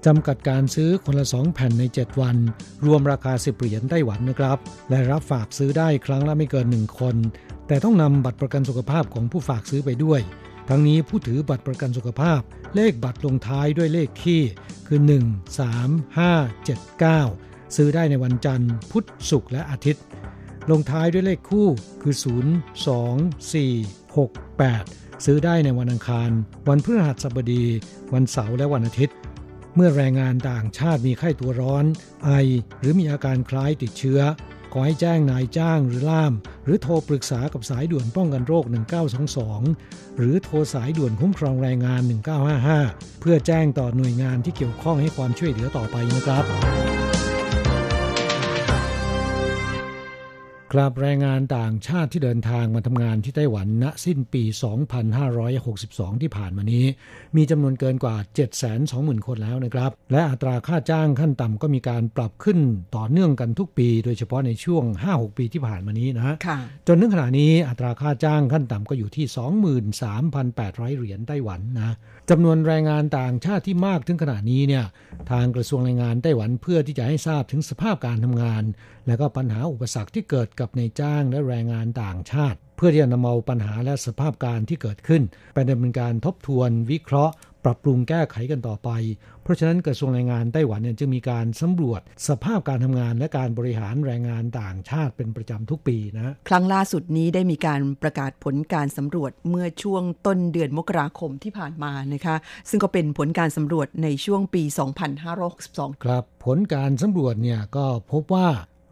[SPEAKER 4] จำกัดการซื้อคนละ 2 แผ่นใน 7 วัน รวมราคา 10 เหรียญไต้หวันนะครับ และรับฝากซื้อได้ครั้งละไม่เกิน 1 คน แต่ต้องนำบัตรประกันสุขภาพของผู้ฝากซื้อไปด้วย ทั้งนี้ผู้ถือบัตรประกันสุขภาพ เลขบัตรลงท้ายด้วยเลขที่ คือ 1 3 5 7 9 ซื้อได้ในวันจันทร์ พุธศุกร์และอาทิตย์ ลงท้ายด้วยเลขคู่คือ 0 2 4 6 8 ซื้อได้ในวันอังคาร วันพฤหัสบดี วันเสาร์และวันอาทิตย์ เมื่อแรงงานต่างชาติมีไข้ตัวร้อน ไอ หรือมีอาการคล้ายติดเชื้อ ขอให้แจ้งนายจ้างหรือล่าม หรือโทรปรึกษากับสายด่วนป้องกันโรค 1922 หรือโทรสายด่วนคุ้มครองแรงงาน 1955 เพื่อแจ้งต่อหน่วยงานที่เกี่ยวข้องให้ความช่วยเหลือต่อไปนะครับ ครับแรงงานต่างชาติที่เดินทางมาทำงานที่ไต้หวันณสิ้นปี 2562 ที่ผ่านมานี้ มีจำนวนเกินกว่า 720,000 คนแล้วนะครับ และอัตราค่าจ้างขั้นต่ำก็มีการปรับขึ้นต่อเนื่องกันทุกปี โดยเฉพาะในช่วง 5-6 ปีที่ผ่านมานี้นะ
[SPEAKER 2] ค่ะ
[SPEAKER 4] จนถึงขณะนี้อัตราค่าจ้างขั้นต่ำก็อยู่ที่ 23,800 เหรียญไต้หวันนะจำนวนแรงงานต่างชาติที่มากถึงขณะนี้เนี่ยทางกระทรวงแรงงานไต้หวันเพื่อที่จะให้ทราบถึงสภาพการทำงาน และก็ปัญหาอุปสรรคที่เกิดกับในจ้างและแรงงานต่างชาติ เพื่อที่จะนำเอาปัญหาและสภาพการที่เกิดขึ้นไปดำเนินการทบทวน วิเคราะห์ ปรับปรุงแก้ไขกันต่อไป เพราะฉะนั้นกระทรวงแรงงานไต้หวันเนี่ยจึงมีการสำรวจ สภาพการทำงานและการบริหารแรงงานต่างชาติเป็นประจำทุกปีนะ
[SPEAKER 2] ครั้งล่าสุดนี้ได้มีการประกาศผลการสำรวจเมื่อช่วงต้นเดือนมกราคมที่ผ่านมานะคะซึ่งก็เป็นผลการสำรวจในช่วงปี 2562
[SPEAKER 4] ครับ ผลการสำรวจเนี่ยก็พบว่า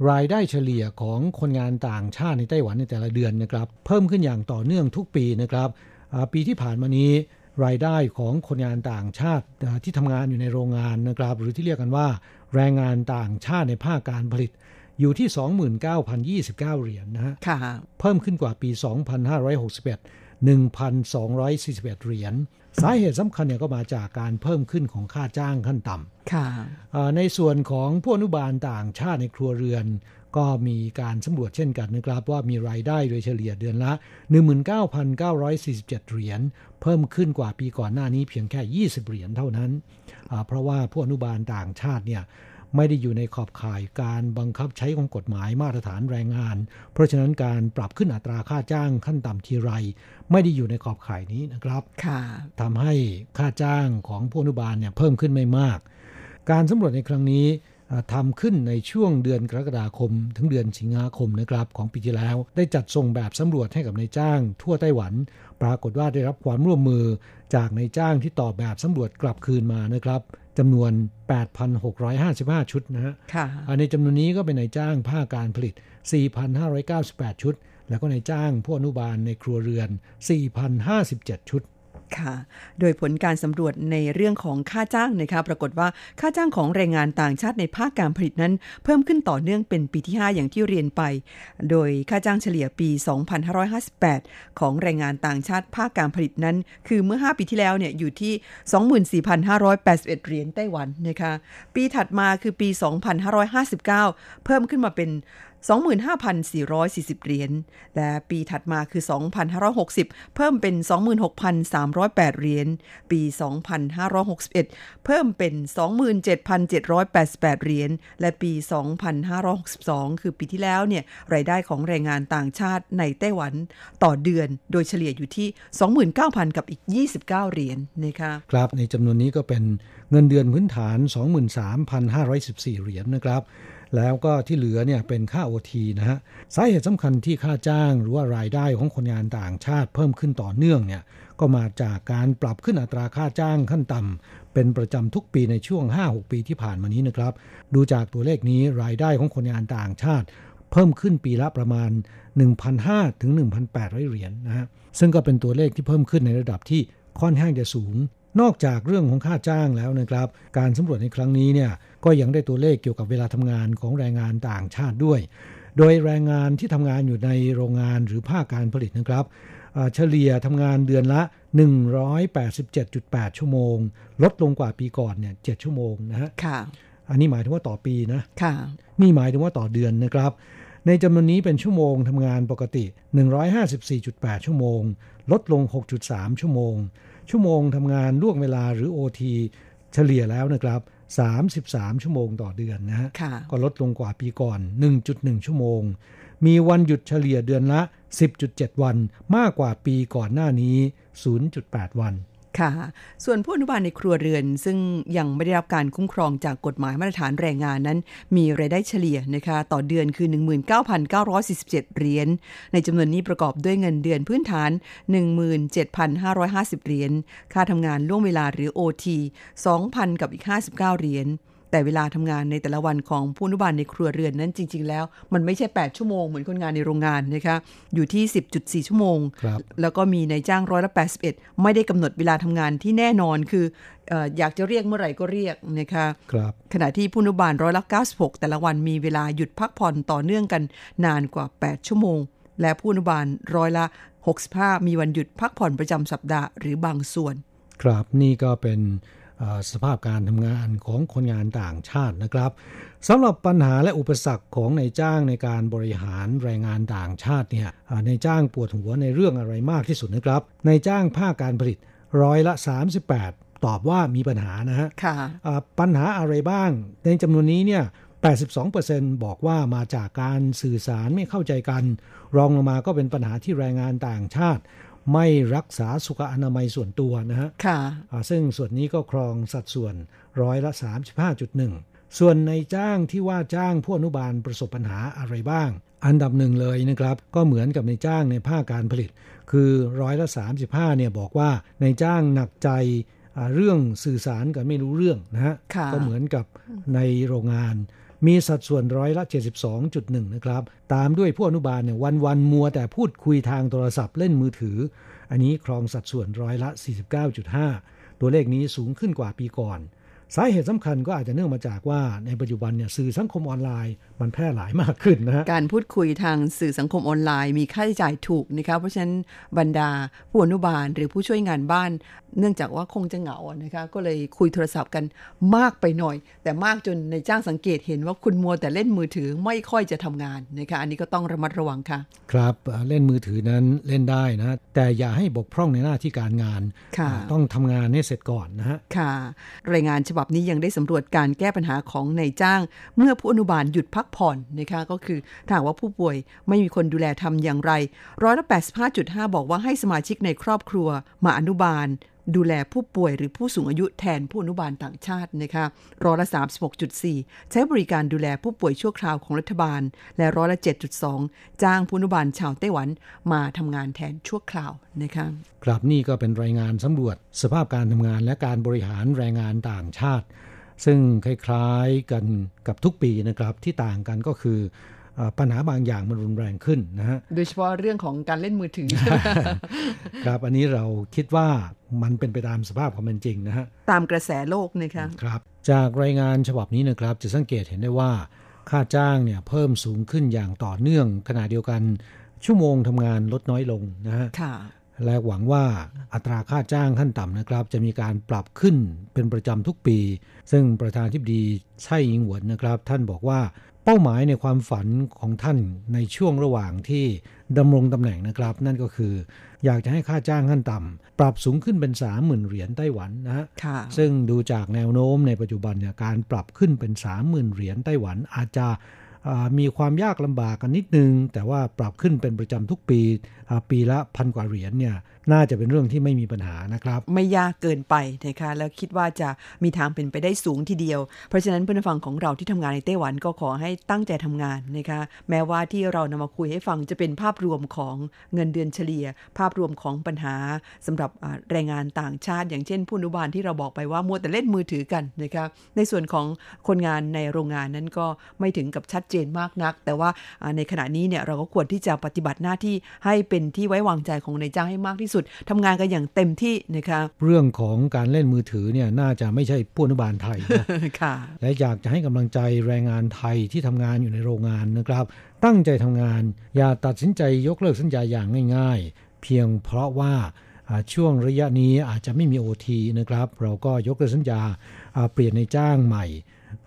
[SPEAKER 4] รายได้เฉลี่ยของคนงานต่างชาติในไต้หวันในแต่ละเดือนนะครับ เพิ่มขึ้นอย่างต่อเนื่องทุกปีนะครับอ่าปีที่ผ่านมานี้ รายได้ของคนงานต่างชาติอ่าที่ทำงานอยู่ในโรงงานนะครับ หรือที่เรียกกันว่า แรงงานต่างชาติในภาคการผลิต อยู่ที่ 29,029 เหรียญนะฮะ
[SPEAKER 2] ค่ะ
[SPEAKER 4] เพิ่มขึ้นกว่าปี 2561 1,241 เหรียญ สาเหตุสำคัญเนี่ยก็มาจากการเพิ่มขึ้นของค่าจ้างขั้นต่ำ
[SPEAKER 2] ค่ะ
[SPEAKER 4] อ่าในส่วนของผู้อนุบาลต่างชาติในครัวเรือน ก็มีการสำรวจเช่นกันนะครับ ว่ามีรายได้โดยเฉลี่ยเดือนละ 19,947 เหรียญเพิ่มขึ้นกว่าปีก่อนหน้านี้เพียงแค่ 20 เหรียญเท่านั้นอ่าเพราะว่าผู้อนุบาลต่างชาติเนี่ย ไม่ได้อยู่ในขอบข่ายการบังคับใช้ของกฎหมายมาตรฐานแรงงาน เพราะฉะนั้นการปรับขึ้นอัตราค่าจ้างขั้นต่ำทีไร ไม่ได้อยู่ในขอบข่ายนี้นะครับ
[SPEAKER 2] ค่ะ
[SPEAKER 4] ทำให้ค่าจ้างของผู้อนุบาลเนี่ยเพิ่มขึ้นไม่มาก การสำรวจในครั้งนี้อ่าทำขึ้นในช่วงเดือนกรกฎาคม ถึงเดือนสิงหาคมนะครับของปีที่แล้ว ได้จัดส่งแบบสำรวจให้กับนายจ้าง ทั่วไต้หวัน ปรากฏว่าได้รับความร่วมมือจากนายจ้างที่ตอบแบบสำรวจกลับคืนมานะครับ จำนวน 8,655 ชุดนะฮะ
[SPEAKER 2] ค่ะ
[SPEAKER 4] อ่าในจำนวนนี้ก็เป็นนายจ้างภาคการผลิต 4,598 ชุด แล้วก็นายจ้างผู้อนุบาลในครัวเรือน 4,057 ชุด
[SPEAKER 2] ค่ะ โดยผลการสำรวจในเรื่องของค่าจ้างนะคะ ปรากฏว่าค่าจ้างของแรงงานต่างชาติในภาคการผลิตนั้น เพิ่มขึ้นต่อเนื่องเป็นปีที่ 5 อย่างที่เรียนไป โดยค่าจ้างเฉลี่ยปี 2558 ของแรงงานต่างชาติภาคการผลิตนั้น คือเมื่อ 5 ปีที่แล้วเนี่ยอยู่ที่ 24,581 เหรียญไต้หวันนะคะ ปีถัดมาคือปี 2559 เพิ่มขึ้นมาเป็น 25,440 เหรียญ และปีถัดมาคือ 2,560 เพิ่มเป็น 26,308 เหรียญ ปี 2,561 เพิ่มเป็น 27,788 เหรียญ และปี 2,562 คือปีที่แล้วเนี่ยรายได้ของแรงงานต่างชาติในไต้หวันต่อเดือน โดยเฉลี่ยอยู่ที่ 29,000 กับอีก 29 เหรียญนนะคะ
[SPEAKER 4] ครับในจำนวนนี้ก็เป็นเงินเดือนพื้นฐาน 23,514 เหรียญนะครับ แล้วก็ที่เหลือเนี่ยเป็นค่าโอทีนะฮะสาเหตุสำคัญที่ค่าจ้างหรือว่ารายได้ของคนงานต่างชาติเพิ่มขึ้นต่อเนื่องเนี่ยก็มาจากการปรับขึ้นอัตราค่าจ้างขั้นต่ำเป็นประจำทุกปีในช่วง 5-6 ปีที่ผ่านมานี้นะครับ ดูจากตัวเลขนี้รายได้ของคนงานต่างชาติ เพิ่มขึ้นปีละประมาณ 1,500ถึง1,800 เหรียญนนะฮะซึ่งก็เป็นตัวเลขที่เพิ่มขึ้นในระดับที่ค่อนข้างจะสูงนอกจากเรื่องของค่าจ้างแล้วนะครับ การสำรวจในครั้งนี้เนี่ย ก็ยังได้ตัวเลขเกี่ยวกับเวลาทำงานของแรงงานต่างชาติด้วย โดยแรงงานที่ทำงานอยู่ในโรงงานหรือภาคการผลิตนะครับอ่าเฉลี่ยทำงานเดือนละ 187.8 ชั่วโมง ลดลงกว่าปีก่อนเนี่ย7ชั่วโมงนะฮะ
[SPEAKER 2] ค่ะ
[SPEAKER 4] อันนี้หมายถึงว่าต่อปีนะ
[SPEAKER 2] ค่ะ
[SPEAKER 4] นี่หมายถึงว่าต่อเดือนนะครับ ในจำนวนนี้เป็นชั่วโมงทำงานปกติ 154.8 ชั่วโมง ลดลง 6.3 ชั่วโมง ชั่วโมงทำงานล่วงเวลาหรือ OT เฉลี่ยแล้วนะครับ 33 ชั่วโมงต่อเดือนนะฮะ
[SPEAKER 2] ค่ะ
[SPEAKER 4] ก็ลดลงกว่าปีก่อน 1.1 ชั่วโมง มีวันหยุดเฉลี่ยเดือนละ 10.7 วัน มากกว่าปีก่อนหน้านี้ 0.8 วัน
[SPEAKER 2] ค่ะ ส่วนผู้อนุบาลในครัวเรือน ซึ่งยังไม่ได้รับการคุ้มครองจากกฎหมายมาตรฐานแรงงานนั้น มีรายได้เฉลี่ยนะคะ ต่อเดือนคือ 19,947 เหรียญ ในจำนวนนี้ประกอบด้วยเงินเดือนพื้นฐาน 17,550 เหรียญ ค่าทำงานล่วงเวลาหรือ OT 2,000 กับอีก 59 เหรียญ แต่เวลาทำงานในแต่ละวันของผู้อนุบาลในครัวเรือนนั้นจริง ๆ แล้ว มันไม่ใช่ 8 ชั่วโมงเหมือนคนงานในโรงงานนะคะอยู่ที่ 10.4 ชั่วโมง
[SPEAKER 4] ครับ
[SPEAKER 2] แล้วก็มีในายจ้างร้อยละ81 ไม่ได้กำหนดเวลาทำงานที่แน่นอนคือเอ่ออยากจะเรียกเมื่อไหร่ก็เรียกนะคะ
[SPEAKER 4] ครับ
[SPEAKER 2] ขณะที่ผู้อนุบาลร้อยละ96 แต่ละวันมีเวลาหยุดพักผ่อนต่อเนื่องกันนานกว่า 8 ชั่วโมง และผู้อนุบาลร้อยละ 65 มีวันหยุดพักผ่อนประจำสัปดาห์หรือบางส่วน
[SPEAKER 4] ครับนี่ก็เป็นเอ่อ สภาพการทำงานของคนงานต่างชาตินะครับสำหรับปัญหาและอุปสรรคของนายจ้างในการบริหารแรงงานต่างชาติเนี่ยอ่านายจ้างปวดหัวในเรื่องอะไรมากที่สุดนะครับนายจ้างภาคการผลิตร้อยละ 38 ตอบว่ามีปัญหานะฮะ
[SPEAKER 2] ค่ะ
[SPEAKER 4] อ่าปัญหาอะไรบ้าง ในจำนวนนี้เนี่ย82%บอกว่ามาจากการสื่อสารไม่เข้าใจกัน รองลงมาก็เป็นปัญหาที่แรงงานต่างชาติ ไม่รักษาสุขอนามัยส่วนตัวนะฮะ
[SPEAKER 2] ค่ะ
[SPEAKER 4] อ่าซึ่งส่วนนี้ก็ครองสัดส่วนร้อยละ 35.1 ส่วนในจ้างที่ว่าจ้างผู้อนุบาลประสบปัญหาอะไรบ้าง อันดับหนึ่งเลยนะครับ ก็เหมือนกับในจ้างในภาคการผลิต คือร้อยละ 35 เนี่ยบอกว่าในจ้างหนักใจอ่าเรื่องสื่อสารกันไม่รู้เรื่องนะฮะ
[SPEAKER 2] ค่ะ
[SPEAKER 4] ก็เหมือนกับในโรงงาน มีสัดส่วนร้อยละ 72.1 นะครับ ตามด้วยผู้อนุบาลเนี่ยวันวันมัวแต่พูดคุยทางโทรศัพท์เล่นมือถือ อันนี้ครองสัดส่วนร้อยละ 49.5 ตัวเลขนี้สูงขึ้นกว่าปีก่อน สาเหตุสำคัญก็อาจจะเนื่องมาจากว่าในปัจจุบันเนี่ยสื่อสังคมออนไลน์มันแพร่หลายมากขึ้นนะฮะ
[SPEAKER 2] การพูดคุยทางสื่อสังคมออนไลน์มีค่าใช้จ่ายถูกนะคะเพราะฉะนั้นบรรดาผู้อนุบาลหรือผู้ช่วยงานบ้าน เนื่องจากว่าคงจะเหงาอะนะคะก็เลยคุยโทรศัพท์กันมากไปหน่อย แต่มากจนในจ้างสังเกตเห็นว่าคุณมัวแต่เล่นมือถือไม่ค่อยจะทำงานนะคะอันนี้ก็ต้องระมัดระวังค่ะ
[SPEAKER 4] ครับเอ่อเล่นมือถือนั้นเล่นได้นะแต่อย่าให้บกพร่องในหน้าที่การงาน
[SPEAKER 2] ค่ะ
[SPEAKER 4] อ่าต้องทำงานให้เสร็จก่อนนะฮะ
[SPEAKER 2] ค่ะ รายงานฉบับนี้ยังได้สำรวจการแก้ปัญหาของนายจ้าง เมื่อผู้อนุบาลหยุดพักผ่อนนะคะก็คือถ้ามว่าผู้ป่วยไม่มีคนดูแลทำอย่างไรร้อยละ85.5 บอกว่าให้สมาชิกในครอบครัวมาอนุบาล ดูแลผู้ป่วยหรือผู้สูงอายุแทนผู้อนุบาลต่างชาตินะคะร้อยละ 36.4 ใช้บริการดูแลผู้ป่วยชั่วคราวของรัฐบาล และร้อยละ 7.2 จ้างผู้อนุบาลชาวไต้หวันมาทำงานแทนชั่วคราวนะคะ
[SPEAKER 4] ครับนี่ก็เป็นรายงานสำรวจ สภาพการทำงานและการบริหารแรงงานต่างชาติ ซึ่งคล้ายๆกันกับทุกปีนะครับที่ต่างกันก็คือเอ่อ ปัญหาบางอย่างมันรุนแรงขึ้นนะฮะ
[SPEAKER 2] โดยเฉพาะเรื่องของการเล่นมือถือ
[SPEAKER 4] ครับ อันนี้เราคิดว่ามันเป็นไปตามสภาพความเป็นจริงนะฮะ
[SPEAKER 2] ตามกระแสโลกนะคะ
[SPEAKER 4] ครับ จากรายงานฉบับนี้นะครับ จะสังเกตเห็นได้ว่า ค่าจ้างเนี่ยเพิ่มสูงขึ้นอย่างต่อเนื่องขณะเดียวกัน ชั่วโมงทำงานลดน้อยลงนะฮะ
[SPEAKER 2] ค่ะ
[SPEAKER 4] และหวังว่าอัตราค่าจ้างขั้นต่ำนะครับ จะมีการปรับขึ้นเป็นประจำทุกปี ซึ่งประธานทิบดีไช่อิงหวนนะครับ ท่านบอกว่า เป้าหมายในความฝันของท่านในช่วงระหว่างที่ดำรงตำแหน่งนะครับ นั่นก็คือ อยากจะให้ค่าจ้างขั้นต่ำปรับสูงขึ้นเป็น 30,000 เหรียญไต้หวันนะฮะ
[SPEAKER 2] ค่ะ
[SPEAKER 4] ซึ่งดูจากแนวโน้มในปัจจุบันเนี่ยการปรับขึ้นเป็น 30,000 เหรียญไต้หวันอาจจะอ่ามีความยากลำบากกันนิดนึง แต่ว่าปรับขึ้นเป็นประจำทุกปีอ่า ปีละพันกว่าเหรียญเนี่ยน่าจะเป็นเรื่องที่ไม่มีปัญหานะครับ
[SPEAKER 2] ไม่ยากเกินไปนะคะแล้วคิดว่าจะมีทางเป็นไปได้สูงทีเดียว เพราะฉะนั้นเพื่อนฟังของเราที่ทำงานในไต้หวันก็ขอให้ตั้งใจทำงานนะคะแม้ว่าที่เรานำมาคุยให้ฟังจะเป็นภาพรวมของเงินเดือนเฉลี่ย ภาพรวมของปัญหาสำหรับแรงงานต่างชาติ อย่างเช่น ผู้อนุบาลที่เราบอกไปว่ามัวแต่เล่นมือถือกันนะคะในส่วนของคนงานในโรงงานนั้นก็ไม่ถึงกับชัดเจนมากนัก แต่ว่าในขณะนี้เนี่ยเราก็ควรที่จะปฏิบัติหน้าที่ให้เป็นที่ไว้วางใจของนายจ้างให้มากที่สุดทำงานกันอย่างเต็มที่นะคะ
[SPEAKER 4] เรื่องของการเล่นมือถือเนี่ยน่าจะไม่ใช่ผู้อนุบาลไทยนะ
[SPEAKER 2] ค่ะ
[SPEAKER 4] และอยากจะให้กำลังใจแรงงานไทยที่ทำงานอยู่ในโรงงานนะครับ ตั้งใจทำงาน อย่าตัดสินใจยกเลิกสัญญาอย่างง่าย ๆ เพียงเพราะว่าอ่าช่วงระยะนี้อาจจะไม่มีโอทีนะครับ เราก็ยกเลิกสัญญาอ่าเปลี่ยนในจ้างใหม่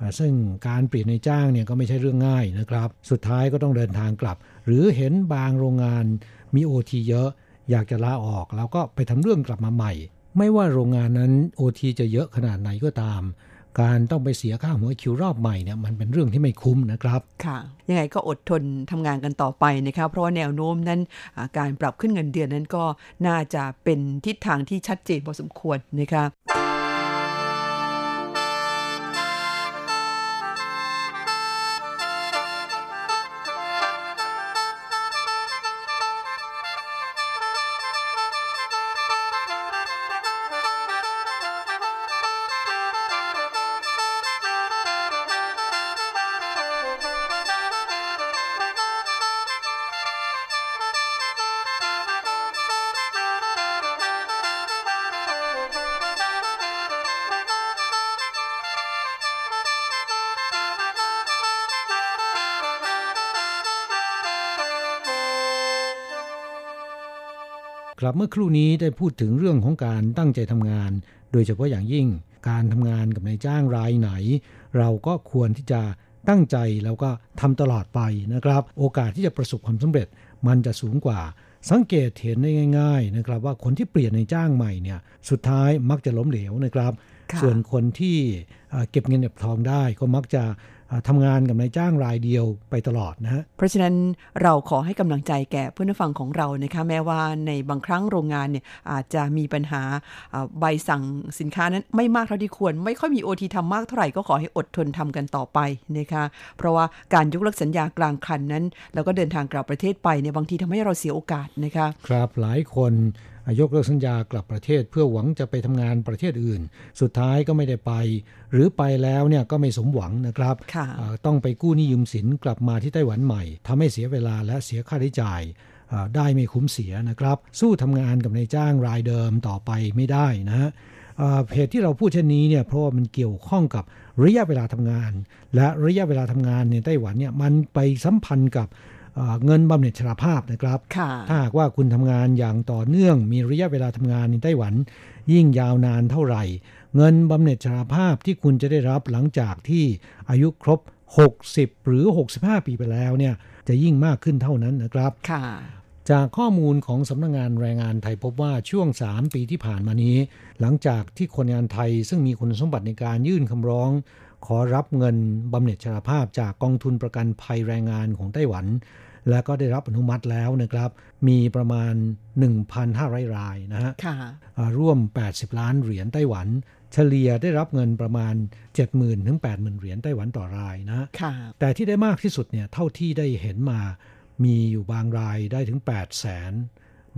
[SPEAKER 4] อ่าซึ่งการเปลี่ยนในจ้างเนี่ยก็ไม่ใช่เรื่องง่ายนะครับ สุดท้ายก็ต้องเดินทางกลับ หรือเห็นบางโรงงาน มีโอทีเยอะ อยากจะลาออกแล้วก็ไปทำเรื่องกลับมาใหม่ ไม่ว่าโรงงานนั้นโอทีจะเยอะขนาดไหนก็ตาม การต้องไปเสียค่าหัวคิวรอบใหม่เนี่ยมันเป็นเรื่องที่ไม่คุ้มนะครับ
[SPEAKER 2] ค่ะ ยังไงก็อดทนทำงานกันต่อไปนะคะเพราะว่าแนวโน้มนั้นการปรับขึ้นเงินเดือนนั้นก็น่าจะเป็นทิศทางที่ชัดเจนพอสมควรนะคะ
[SPEAKER 4] ครับเมื่อครู่นี้ได้พูดถึงเรื่องของการตั้งใจทำงาน โดยเฉพาะอย่างยิ่งการทำงานกับนายจ้างรายไหน เราก็ควรที่จะตั้งใจแล้วก็ทำตลอดไปนะครับ โอกาสที่จะประสบความสำเร็จมันจะสูงกว่า สังเกตเห็นได้ง่าย ๆนะครับ ว่าคนที่เปลี่ยนในจ้างใหม่เนี่ยสุดท้ายมักจะล้มเหลวนะครับ
[SPEAKER 2] ค่ะ
[SPEAKER 4] ส่วนคนที่เอ่อเก็บเงินเก็บทองได้ก็มักจะเอ่อ ทำงานกับนายจ้างรายเดียวไปตลอดนะฮะ
[SPEAKER 2] เพราะฉะนั้นเราขอให้กำลังใจแก่เพื่อนผู้ฟังของเรานะคะแม้ว่าในบางครั้งโรงงานเนี่ยอาจจะมีปัญหาอ่าใบสั่งสินค้านั้นไม่มากเท่าที่ควร ไม่ค่อยมีโอทีทำมากเท่าไหร่ก็ขอให้อดทนทำกันต่อไปนะคะเพราะว่าการยกเลิกสัญญากลางคันนั้น แล้วก็เดินทางกลับประเทศไปเนี่ยบางทีทำให้เราเสียโอกาสนะคะ
[SPEAKER 4] ครับหลายคน ยกเลิกสัญญากลับประเทศเพื่อหวังจะไปทำงานประเทศอื่น สุดท้ายก็ไม่ได้ไป หรือไปแล้วเนี่ยก็ไม่สมหวังนะครับ
[SPEAKER 2] ค่ะ
[SPEAKER 4] อ่าต้องไปกู้หนี้ยืมสินกลับมาที่ไต้หวันใหม่ทำให้เสียเวลาและเสียค่าใช้จ่ายอ่าได้ไม่คุ้มเสียนะครับ สู้ทำงานกับนายจ้างรายเดิมต่อไปไม่ได้นะฮะอ่าเหตุที่เราพูดเช่นนี้เนี่ยเพราะว่ามันเกี่ยวข้องกับระยะเวลาทำงาน และระยะเวลาทำงานในไต้หวันเนี่ยมันไปสัมพันธ์กับอ่า เงินบำเหน็จชราภาพนะครับ
[SPEAKER 2] ค่ะ
[SPEAKER 4] ถ้าหากว่าคุณทำงานอย่างต่อเนื่อง มีระยะเวลาทำงานในไต้หวัน ยิ่งยาวนานเท่าไหร่ เงินบำเหน็จชราภาพที่คุณจะได้รับหลังจากที่อายุครบ 60 หรือ 65 ปีไปแล้วเนี่ยจะยิ่งมากขึ้นเท่านั้นนะครับ
[SPEAKER 2] ค่ะ
[SPEAKER 4] จากข้อมูลของสำนักงงานแรงงานไทยพบว่าช่วง 3 ปีที่ผ่านมานี้ หลังจากที่คนงานไทยซึ่งมีคุณสมบัติในการยื่นคำร้อง ขอรับเงินบำเหน็จชราภาพจากกองทุนประกันภัยแรงงานของไต้หวัน และก็ได้รับอนุมัติแล้วนะครับ มีประมาณ 1,500 รายนะฮะ
[SPEAKER 2] ค่ะ
[SPEAKER 4] อ่าร่วม 80 ล้านเหรียญไต้หวัน เฉลี่ยได้รับเงินประมาณ 70,000ถึง80,000 เหรียญไต้หวันต่อรายนะ
[SPEAKER 2] ค่ะ
[SPEAKER 4] แต่ที่ได้มากที่สุดเนี่ยเท่าที่ได้เห็นมามีอยู่บางรายได้ถึง 8 0 0แสน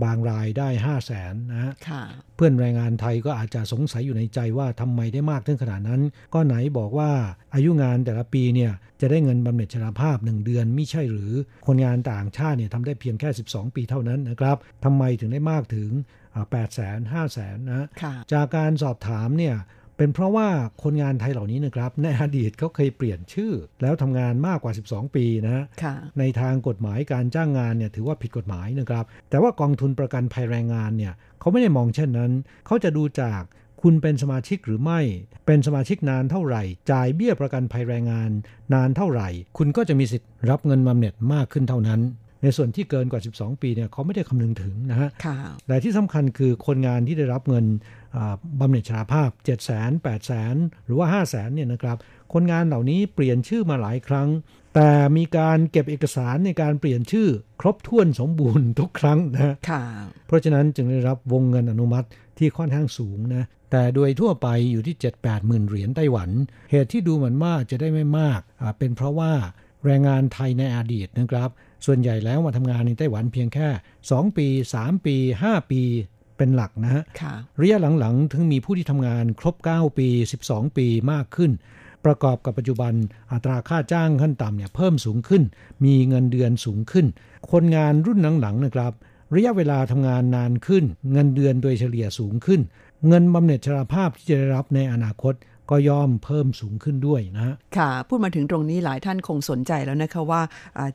[SPEAKER 4] บางรายได้5 0 0แสนนะฮะ
[SPEAKER 2] ค่ะ
[SPEAKER 4] เพื่อนแรงงานไทยก็อาจจะสงสัยอยู่ในใจว่าทำไมได้มากถึงขนาดนั้น ก็ไหนบอกว่าอายุงานแต่ละปีเนี่ยจะได้เงินบำเหน็จชราภาพ1เดือนไม่ใช่หรือ คนงานต่างชาติเนี่ยทำได้เพียงแค่ 12 ปีเท่านั้นนะครับทำไมถึงได้มากถึง8แสนห้าแสนนะ
[SPEAKER 2] ค่ะ
[SPEAKER 4] จากการสอบถามเนี่ย เปเป็นเพราะว่าคนงานไทยเหล่านี้นะครับในอดีตเขาเคยเปลี่ยนชื่อ แล้วทำงานมากกว่า 12 ปีนะฮะ
[SPEAKER 2] ค่ะ
[SPEAKER 4] ในทางกฎหมายการจ้างงานเนี่ยถือว่าผิดกฎหมายนะครับ แต่ว่ากองทุนประกันภัยแรงงานเนี่ยเขาไม่ได้มองเช่นนั้น เขาจะดูจากคุณเป็นสมาชิกหรือไม่ เป็นสมาชิกนานเท่าไหร่ จ่ายเบี้ยประกันภัยแรงงานนานเท่าไหร่ คุณก็จะมีสิทธิ์รับเงินบำเหน็จมากขึ้นเท่านั้น ในส่วนที่เกินกว่า 12 ปีเนี่ยเขาไม่ได้คำนึงถึงนะฮะ
[SPEAKER 2] ค่ะ
[SPEAKER 4] แต่ที่สำคัญคือคนงานที่ได้รับเงินอ่า บำเหน็จชราภาพ 7 0 0 0 0 0 8 0 0 0 0 หรือว่า5 0 0 0 0 0เนี่ยนะครับ คนงานเหล่านี้เปลี่ยนชื่อมาหลายครั้ง แต่มีการเก็บเอกสารในการเปลี่ยนชื่อ ครบถ้วนสมบูรณ์ทุกครั้งนะ
[SPEAKER 2] ค่ะ
[SPEAKER 4] เพราะฉะนั้นจึงได้รับวงเงินอนุมัติที่ค่อนข้างสูงนะ แต่โดยทั่วไปอยู่ที่ 7-8หมื่นเหรียญไต้หวัน เหตุที่ดูเหมือนว่าจะได้ไม่มากอ่าเป็นเพราะว่าแรงงานไทยในอดีตนะครับ ส่วนใหญ่แล้วมาทำงานในไต้หวันเพียงแค่ 2 ปี 3 ปี 5 ปี เป็นหลักนะฮะ
[SPEAKER 2] ค่ะ
[SPEAKER 4] ระยะหลังๆ ถึงมีผู้ที่ทำงานครบ 9 ปี 12 ปีมากขึ้น ประกอบกับปัจจุบันอัตราค่าจ้างขั้นต่ำเนี่ยเพิ่มสูงขึ้น มีเงินเดือนสูงขึ้น คนงานรุ่นหลังๆนะครับ ระยะเวลาทำงานนานขึ้น เงินเดือนโดยเฉลี่ยสูงขึ้น เงินบำเหน็จชราภาพที่จะได้รับในอนาคต ก็ย่อมเพิ่มสูงขึ้นด้วยนะ
[SPEAKER 2] ค่ะ พูดมาถึงตรงนี้หลายท่านคงสนใจแล้วนะคะว่า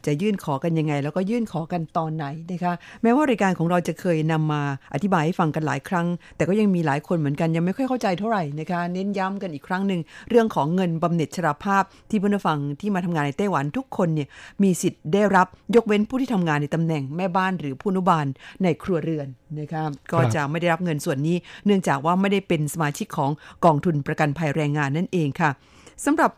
[SPEAKER 2] จะยื่นขอกันยังไง แล้วก็ยื่นขอกันตอนไหนนะคะแม้ว่ารายการของเราจะเคยนำมาอธิบายให้ฟังกันหลายครั้ง แต่ก็ยังมีหลายคนเหมือนกันยังไม่ค่อยเข้าใจเท่าไหร่นะคะเน้นย้ำกันอีกครั้งหนึ่งเรื่องของเงินบำเหน็จชราภาพที่ผู้ฟังที่มาทำงานในไต้หวันทุกคนเนี่ยมีสิทธิ์ได้รับยกเว้นผู้ที่ทำงานในตำแหน่งแม่บ้านหรือผู้นุบาลในครัวเรือนนะคะก็จะไม่ได้รับเงินส่วนนี้ เนื่องจากว่าไม่ได้เป็นสมาชิกของกองทุนประกันภัยแรงงานนั่นเองค่ะสำหรับ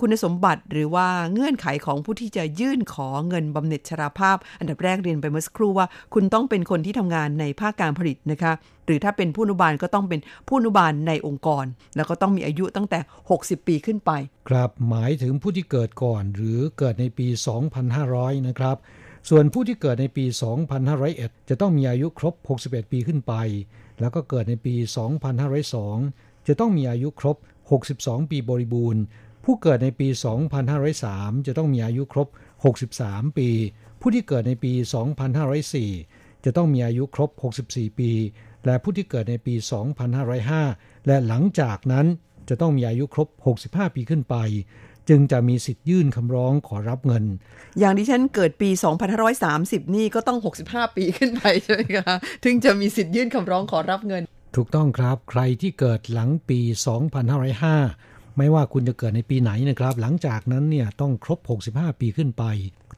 [SPEAKER 2] คุณสมบัติหรือว่าเงื่อนไขของผู้ที่จะยื่นขอเงินบำเหน็จชราภาพ อันดับแรกเรียนไปเมื่อสักครู่ว่า คุณต้องเป็นคนที่ทำงานในภาคการผลิตนะคะ หรือถ้าเป็นผู้นุบาลก็ต้องเป็นผู้นุบาลในองค์กร แล้วก็ต้องมีอายุตั้งแต่ 60 ปีขึ้นไป
[SPEAKER 4] ครับหมายถึงผู้ที่เกิดก่อน หรือเกิดในปี 2500 นะครับ ส่วนผู้ที่เกิดในปี 2501 จะต้องมีอายุครบ 61 ปีขึ้นไป แล้วก็เกิดในปี 2502 จะต้องมีอายุครบ 62 ปีบริบูรณ์ ผู้เกิดในปี 2503 จะต้องมีอายุครบ 63 ปี ผู้ที่เกิดในปี 2504 จะต้องมีอายุครบ 64 ปี และผู้ที่เกิดในปี 2505 และหลังจากนั้นจะต้องมีอายุครบ 65 ปีขึ้นไป จึงจะมีสิทธิ์ยื่นคำร้องขอรับเงิน
[SPEAKER 2] อย่างดิฉันเกิดปี 2530 นี่ก็ต้อง 65 ปีขึ้นไปใช่ไหมคะ ถึงจะมีสิทธิ์ยื่นคำร้องขอรับเงิน
[SPEAKER 4] ถูกต้องครับใครที่เกิดหลังปี 2505 ไม่ว่าคุณจะเกิดในปีไหนนะครับ หลังจากนั้นเนี่ยต้องครบ 65 ปีขึ้นไป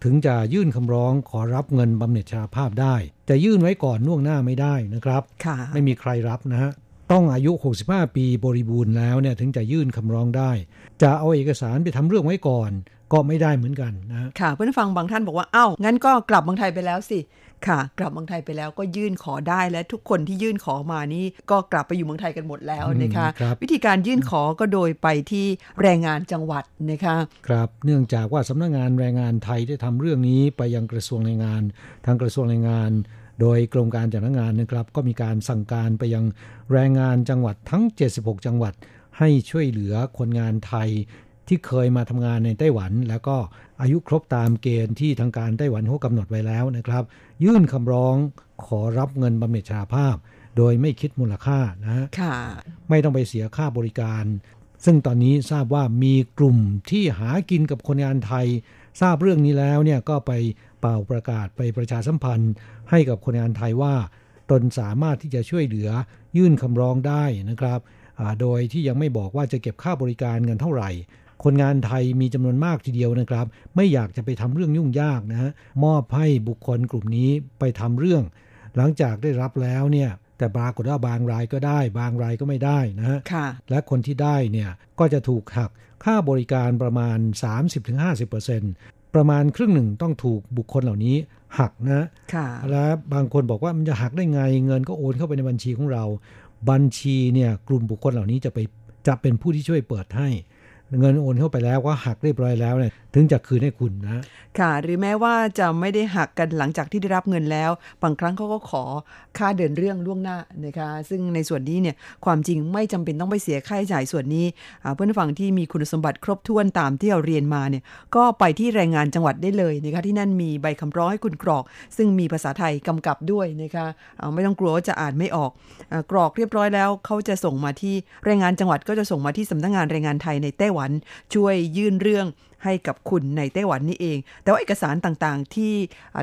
[SPEAKER 4] ถึงจะยื่นคำร้องขอรับเงินบำเหน็จชราภาพได้ จะยื่นไว้ก่อนล่วงหน้าไม่ได้นะครับ
[SPEAKER 2] ค่ะ
[SPEAKER 4] ไม่มีใครรับนะฮะต้องอายุ 65 ปีบริบูรณ์แล้วเนี่ยถึงจะยื่นคำร้องได้ จะเอาเอกสารไปทำเรื่องไว้ก่อน ก็ไม่ได้เหมือนกันนะฮะ
[SPEAKER 2] ค่ะเพื่อนฟังบางท่านบอกว่าเอ้างั้นก็กลับเมืองไทยไปแล้วสิ ค่ะ กลับเมืองไทยไปแล้วก็ยื่นขอได้และทุกคนที่ยื่นขอมานี่ก็กลับไปอยู่เมืองไทยกันหมดแล้วนะคะ
[SPEAKER 4] อืมครับ
[SPEAKER 2] วิธีการยื่นขอก็โดยไปที่แรงงานจังหวัดนะคะ
[SPEAKER 4] ครับเนื่องจากว่าสำนักงานแรงงานไทยได้ทำเรื่องนี้ไปยังกระทรวงแรงงาน ทางกระทรวงแรงงานโดยกรมการจัดหางานนะครับ ก็มีการสั่งการไปยังแรงงานจังหวัดทั้ง 76 จังหวัด ให้ช่วยเหลือคนงานไทย ที่เคยมาทำงานในไต้หวัน แล้วก็อายุครบตามเกณฑ์ที่ทางการไต้หวันเขากำหนดไว้แล้วนะครับ ยื่นคำร้องขอรับเงินบำเหน็จชราภาพ โดยไม่คิดมูลค่านะฮะ
[SPEAKER 2] ค่ะ
[SPEAKER 4] ไม่ต้องไปเสียค่าบริการ ซึ่งตอนนี้ทราบว่ามีกลุ่มที่หากินกับคนงานไทย ทราบเรื่องนี้แล้วเนี่ยก็ไปเป่าประกาศไปประชาสัมพันธ์ ให้กับคนงานไทยว่า ตนสามารถที่จะช่วยเหลือยื่นคำร้องได้นะครับอ่าโดยที่ยังไม่บอกว่าจะเก็บค่าบริการเงินเท่าไหร่ คนงานไทยมีจำนวนมากทีเดียวนะครับ ไม่อยากจะไปทำเรื่องยุ่งยากนะฮะมอบให้บุคคลกลุ่มนี้ไปทำเรื่อง หลังจากได้รับแล้วเนี่ยแต่ปรากฏว่าบางรายก็ได้ บางรายก็ไม่ได้นะฮะ
[SPEAKER 2] ค่ะ
[SPEAKER 4] และคนที่ได้เนี่ยก็จะถูกหักค่าบริการประมาณ 30-50%ประมาณครึ่งหนึ่งต้องถูกบุคคลเหล่านี้หักนะ
[SPEAKER 2] ค่ะ
[SPEAKER 4] และบางคนบอกว่ามันจะหักได้ไงเงินก็โอนเข้าไปในบัญชีของเรา บัญชีเนี่ยกลุ่มบุคคลเหล่านี้จะไปจะเป็นผู้ที่ช่วยเปิดให้ เงินโอนเข้าไปแล้วก็หักเรียบร้อยแล้วเนี่ย ถึงจะคืนให้คุณนะ
[SPEAKER 2] ค่ะ หรือแม้ว่าจะไม่ได้หักกันหลังจากที่ได้รับเงินแล้ว บางครั้งเขาก็ขอค่าเดินเรื่องล่วงหน้านะคะ ซึ่งในส่วนนี้เนี่ยความจริงไม่จำเป็นต้องไปเสียค่าใช้จ่ายส่วนนี้อ่าเพื่อนผู้ฟังที่มีคุณสมบัติครบถ้วนตามที่เราเรียนมาเนี่ยก็ไปที่แรงงานจังหวัดได้เลยนะคะที่นั่นมีใบคำร้องให้คุณกรอก ซึ่งมีภาษาไทยกำกับด้วยนะคะอ่าไม่ต้องกลัวว่าจะอ่านไม่ออกอากรอกเรียบร้อยแล้วเขาจะส่งมาที่แรงงานจังหวัดก็จะส่งมาที่สำนักงานแรงงานไทยในไต้หวัน ช่วยยื่นเรื่อง ให้กับคุณในไต้หวันนี่เอง แต่ว่าเอกสารต่างๆ ที่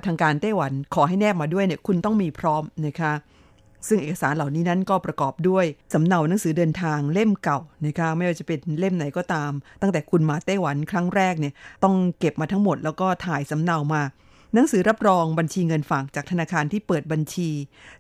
[SPEAKER 2] ทางการไต้หวันขอให้แนบมาด้วยเนี่ยคุณต้องมีพร้อมนะคะซึ่งเอกสารเหล่านี้นั้นก็ประกอบด้วย สำเนาหนังสือเดินทางเล่มเก่านะคะไม่ว่าจะเป็นเล่มไหนก็ตาม ตั้งแต่คุณมาไต้หวันครั้งแรกเนี่ยต้องเก็บมาทั้งหมดแล้วก็ถ่ายสำเนามา หนังสือรับรองบัญชีเงินฝากจากธนาคารที่เปิดบัญชี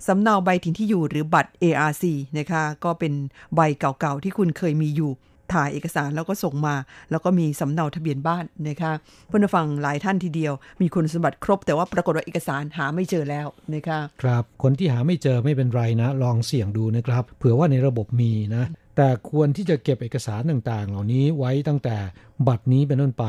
[SPEAKER 2] สำเนาใบถิ่นที่อยู่หรือบัตร ARC นะคะก็เป็นใบเก่าๆที่คุณเคยมีอยู่ ถ่ายเอกสารแล้วก็ส่งมา แล้วก็มีสำเนาทะเบียนบ้านนะคะเพื่อนผู้ฟังหลายท่านทีเดียว มีคุณสมบัติครบ แต่ว่าปรากฏว่าเอกสารหาไม่เจอแล้วนะคะ
[SPEAKER 4] ครับคนที่หาไม่เจอไม่เป็นไรนะ ลองเสี่ยงดูนะครับ เผื่อว่าในระบบมีนะแต่ควรที่จะเก็บเอกสารต่างๆ เหล่านี้ไว้ตั้งแต่บัตรนี้เป็นต้นไป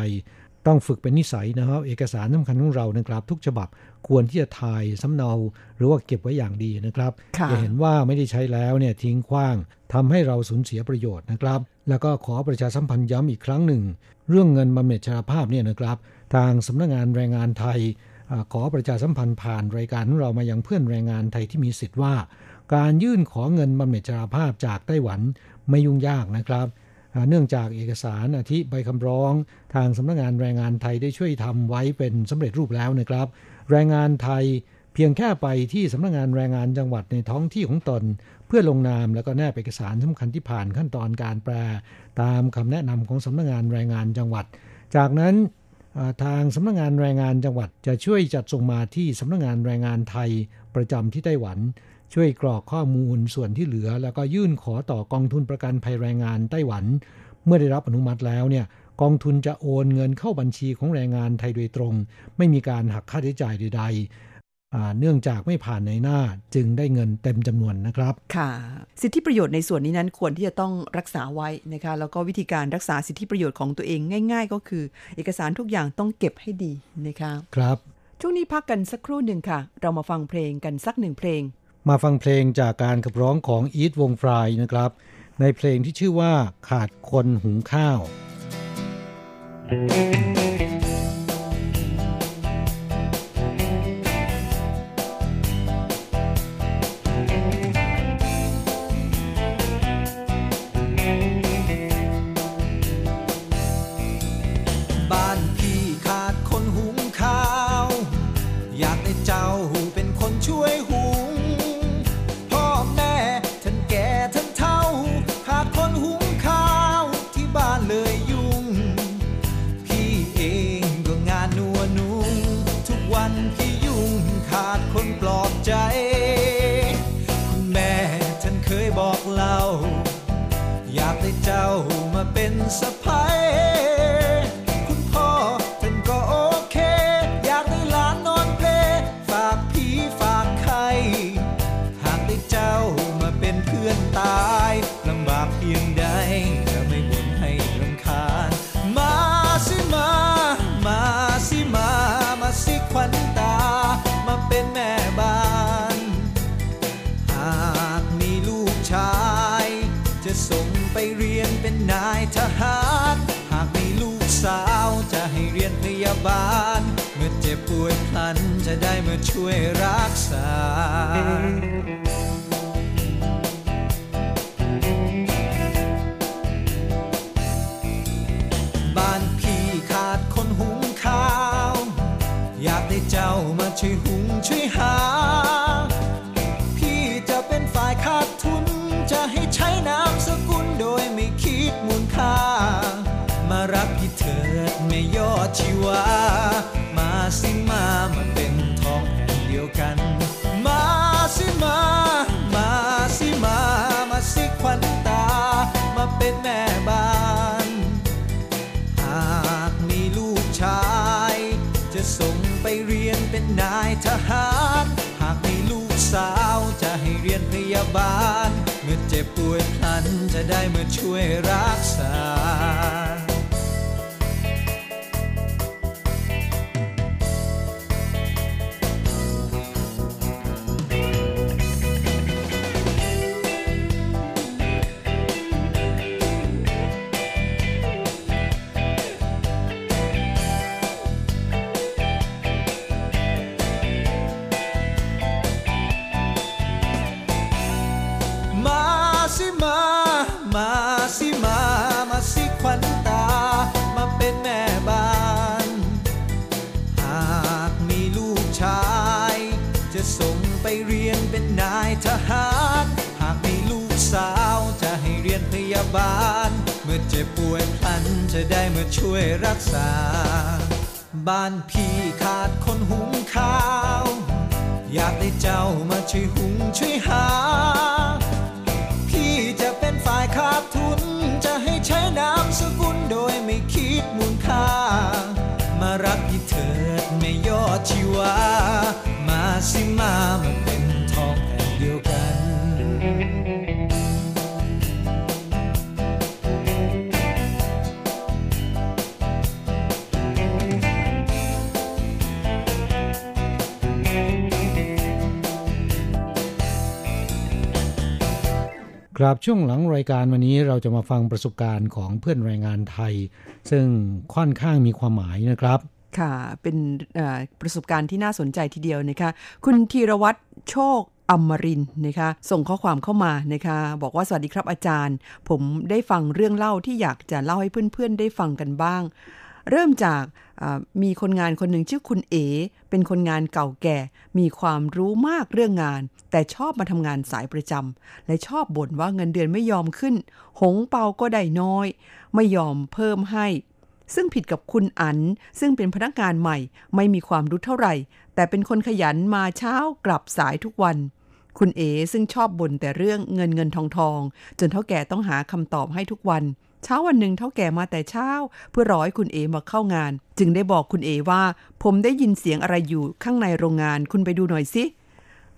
[SPEAKER 4] ต้องฝึกเป็นนิสัยนะครับ เอกสารสำคัญของเรานะครับ ทุกฉบับควรที่จะถ่ายสำเนา หรือว่าเก็บไว้อย่างดีนะครับ
[SPEAKER 2] ค่ะ
[SPEAKER 4] อย่าเห็นว่าไม่ได้ใช้แล้วเนี่ยทิ้งขว้างทำให้เราสูญเสียประโยชน์นะครับ แล้วก็ขอประชาสัมพันธ์ย้ำอีกครั้งหนึ่ง เรื่องเงินบำเหน็จชราภาพเนี่ยนะครับ ทางสำนักงานแรงงานไทยอขอประชาสัมพันธ์ผ่านรายการเรามายังเพื่อนแรงงานไทยที่มีสิทธิ์ว่า การยื่นขอเงินบำเหน็จชราภาพจากไต้หวันไม่ยุ่งยากนะครับเนื่องจากเอกสารอาทิใบคำร้อง ทางสำนักงานแรงงานไทยได้ช่วยทำไว้เป็นสำเร็จรูปแล้วนะครับ แรงงานไทยเพียงแค่ไปที่สำนักงานแรงงานจังหวัดในท้องที่ของตน เพื่อลงนามแล้วก็แนบเอกสารสำคัญที่ผ่านขั้นตอนการแปลตามคำแนะนำของสำนักงานแรงงานจังหวัด จากนั้นทางสำนักงานแรงงานจังหวัดจะช่วยจัดส่งมาที่สำนักงานแรงงานไทยประจำที่ไต้หวัน ช่วยกรอกข้อมูลส่วนที่เหลือ แล้วก็ยื่นขอต่อกองทุนประกันภัยแรงงานไต้หวัน เมื่อได้รับอนุมัติแล้วเนี่ยกองทุนจะโอนเงินเข้าบัญชีของแรงงานไทยโดยตรง ไม่มีการหักค่าใช้จ่ายใดๆ เนื่องจากไม่ผ่านในหน้าจึงได้เงินเต็มจำนวนนะครับ
[SPEAKER 2] ค่ะ สิทธิประโยชน์ในส่วนนี้นั้นควรที่จะต้องรักษาไว้นะคะ แล้วก็วิธีการรักษาสิทธิประโยชน์ของตัวเองง่าย ๆ ก็คือ เอกสารทุกอย่างต้องเก็บให้ดีนะคะ
[SPEAKER 4] ครับ
[SPEAKER 2] ช่วงนี้พักกันสักครู่หนึ่งค่ะ เรามาฟังเพลงกันสักหนึ่งเพลง
[SPEAKER 4] มาฟังเพลงจากการขับร้องของอีทวงฟรายนะครับ ในเพลงที่ชื่อว่าขาดคนหุงข้าว
[SPEAKER 11] บ้ ทหาร หากมีลูกสาวจะให้เรียนพยาบาล เมื่อเจ็บป่วยพลันจะได้มาช่วยรักษาบ้านพี่ข บาล เมื่อเจ็บป่วยพลันจะได้มาช่วยรักษา จะได้มาช่วยรักษา บ้านพี่ขาดคนหุงข้าว อยากได้เจ้ามาช่วยหุงช่วยหา พี่จะเป็นฝ่ายขาดทุน จะให้ใช้น้ำสกุลโดยไม่คิดมูลค่า มารักพี่เถิดไม่ยอดชีวา มาสิมามา
[SPEAKER 4] ครับช่วงหลังรายการวันนี้เราจะมาฟังประสบการณ์ของเพื่อนแรงงานไทย ซึ่งค่อนข้างมีความหมายนะครับ
[SPEAKER 2] ค่ะเป็นประสบการณ์ที่น่าสนใจทีเดียวนะคะคุณธีรวัตรโชคอมรินนะคะส่งข้อความเข้ามานะคะบอกว่าสวัสดีครับอาจารย์ ผมได้ฟังเรื่องเล่าที่อยากจะเล่าให้เพื่อนๆได้ฟังกันบ้าง เริ่มจาก มีคนงานคนหนึ่งชื่อคุณเอเป็นคนงานเก่าแก่ มีความรู้มากเรื่องงาน แต่ชอบมาทำงานสายประจำและชอบบ่นว่าเงินเดือนไม่ยอมขึ้น หงเปาก็ได้น้อย ไม่ยอมเพิ่มให้ ซึ่งผิดกับคุณอัน ซึ่งเป็นพนักงานใหม่ ไม่มีความรู้เท่าไหร่ แต่เป็นคนขยันมาเช้ากลับสายทุกวัน คุณเอซึ่งชอบบ่นแต่เรื่องเงินเงินทองทอง จนเท่าแก่ต้องหาคำตอบให้ทุกวัน เช้าวันหนึ่งเท่าแก่มาแต่เช้า เพื่อรอให้คุณเอมาเข้างาน จึงได้บอกคุณเอว่า ผมได้ยินเสียงอะไรอยู่ข้างในโรงงานคุณไปดูหน่อยสิ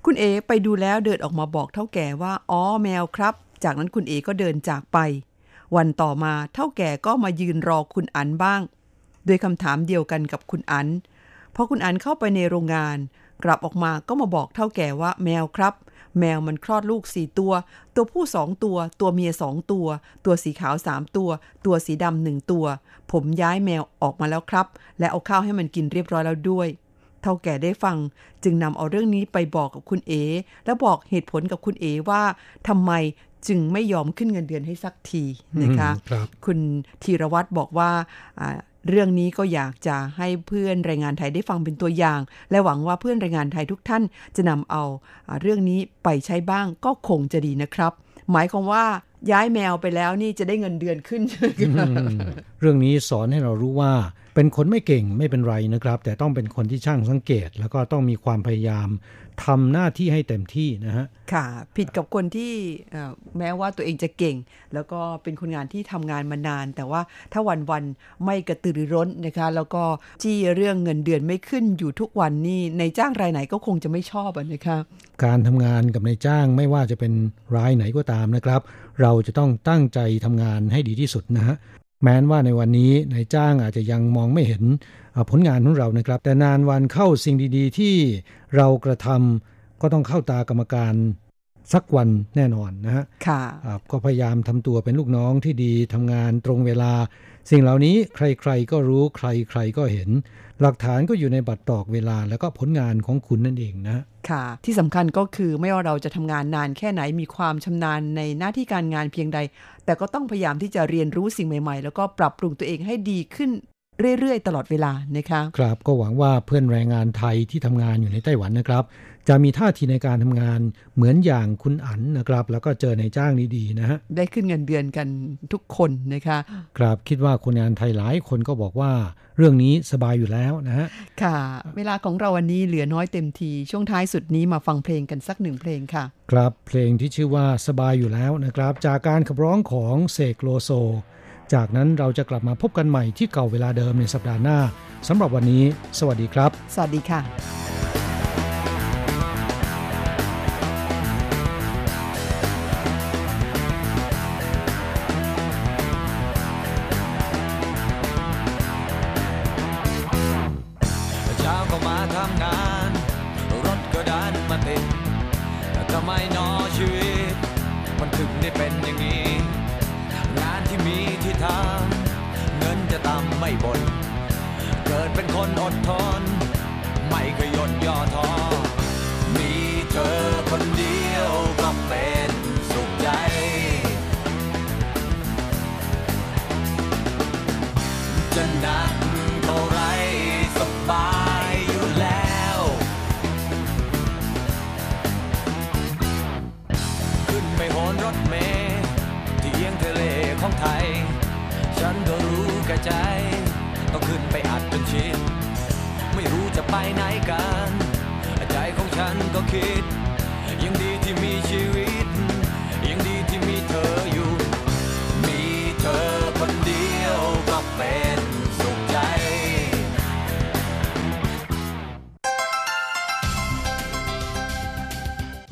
[SPEAKER 2] คุณเอไปดูแล้วเดินออกมาบอกเท่าแก่ว่าอ๋อแมวครับ จากนั้นคุณเอก็เดินจากไป วันต่อมาเท่าแก่ก็มายืนรอคุณอันบ้างด้วยคำถามเดียวกันกับคุณอันพอคุณอันเข้าไปในโรงงาน กลับออกมาก็มาบอกเท่าแก่ว่าแมวครับ แมวมันคลอดลูกสี่ตัว ตัวผู้สองตัว ตัวเมียสองตัว ตัวสีขาวสามตัว ตัวสีดำหนึ่งตัว ผมย้ายแมวออกมาแล้วครับ และเอาข้าวให้มันกินเรียบร้อยแล้วด้วย เท่าแก่ได้ฟัง จึงนำเอาเรื่องนี้ไปบอกกับคุณเอ และบอกเหตุผลกับคุณเอว่าทำไมจึงไม่ยอมขึ้นเงินเดือนให้สักทีนะคะ
[SPEAKER 4] อืมครับ
[SPEAKER 2] คุณธีรวัตรบอกว่าอ่า เรื่องนี้ก็อยากจะให้เพื่อนแรงงานไทยได้ฟังเป็นตัวอย่าง และหวังว่าเพื่อนแรงงานไทยทุกท่านจะนำเอาเรื่องนี้ไปใช้บ้างก็คงจะดีนะครับ หมายความว่า ย้ายแมวไปแล้วนี่จะได้เงินเดือนขึ้นใช่ไหมคะ
[SPEAKER 4] เรื่องนี้สอนให้เรารู้ว่า เป็นคนไม่เก่งไม่เป็นไรนะครับ แต่ต้องเป็นคนที่ช่างสังเกต แล้วก็ต้องมีความพยายามทำหน้าที่ให้เต็มที่นะฮะ
[SPEAKER 2] ค่ะ ผิดกับคนที่เอ่อแม้ว่าตัวเองจะเก่ง แล้วก็เป็นคนงานที่ทำงานมานาน แต่ว่าถ้าวันวันๆไม่กระตือรือร้นนะคะ แล้วก็จี้เรื่องเงินเดือนไม่ขึ้นอยู่ทุกวันนี่ในจ้างรายไหนก็คงจะไม่ชอบอะนะคะ
[SPEAKER 4] การทำงานกับนายจ้างไม่ว่าจะเป็นรายไหนก็ตามนะครับ เราจะต้องตั้งใจทำงานให้ดีที่สุดนะฮะแม้นว่าในวันนี้นายจ้างอาจจะยังมองไม่เห็นเอ่อผลงานของเรานะครับ แต่นานวันเข้าสิ่งดีๆ ที่เรากระทำก็ต้องเข้าตากรรมการสักวันแน่นอนนะฮะ
[SPEAKER 2] ค่ะ
[SPEAKER 4] อ่าก็พยายามทำตัวเป็นลูกน้องที่ดีทำงานตรงเวลา สิ่งเหล่านี้ใครๆก็รู้ใครๆก็เห็น หลักฐานก็อยู่ในบัตรตอกเวลาแล้วก็ผลงานของคุณนั่นเองนะ
[SPEAKER 2] ค่ะ ที่สำคัญก็คือไม่ว่าเราจะทำงานนานแค่ไหนมีความชำนาญในหน้าที่การงานเพียงใด แต่ก็ต้องพยายามที่จะเรียนรู้สิ่งใหม่ๆ แล้วก็ปรับปรุงตัวเองให้ดีขึ้นเรื่อยๆ ตลอดเวลานะคะ
[SPEAKER 4] ครับก็หวังว่าเพื่อนแรงงานไทยที่ทำงานอยู่ในไต้หวันนะครับ จะมีท่าทีในการทำงานเหมือนอย่างคุณอั๋นนะครับ แล้วก็เจอในจ้างดีๆนะฮะ
[SPEAKER 2] ได้ขึ้นเงินเดือนกันทุกคนนะคะ
[SPEAKER 4] ครับคิดว่าคนงานไทยหลายคนก็บอกว่า เรื่องนี้สบายอยู่แล้วนะฮะ
[SPEAKER 2] ค่ะ เวลาของเราวันนี้เหลือน้อยเต็มทีช่วงท้ายสุดนี้มาฟังเพลงกันสักหนึ่งเพลงค่ะ
[SPEAKER 4] ครับเพลงที่ชื่อว่าสบายอยู่แล้วนะครับ จากการขับร้องของเสกโลโซ จากนั้นเราจะกลับมาพบกันใหม่ที่เก่าเวลาเดิมในสัปดาห์หน้าสำหรับวันนี้ สวัสดีครับ
[SPEAKER 2] สวัสดีค่ะ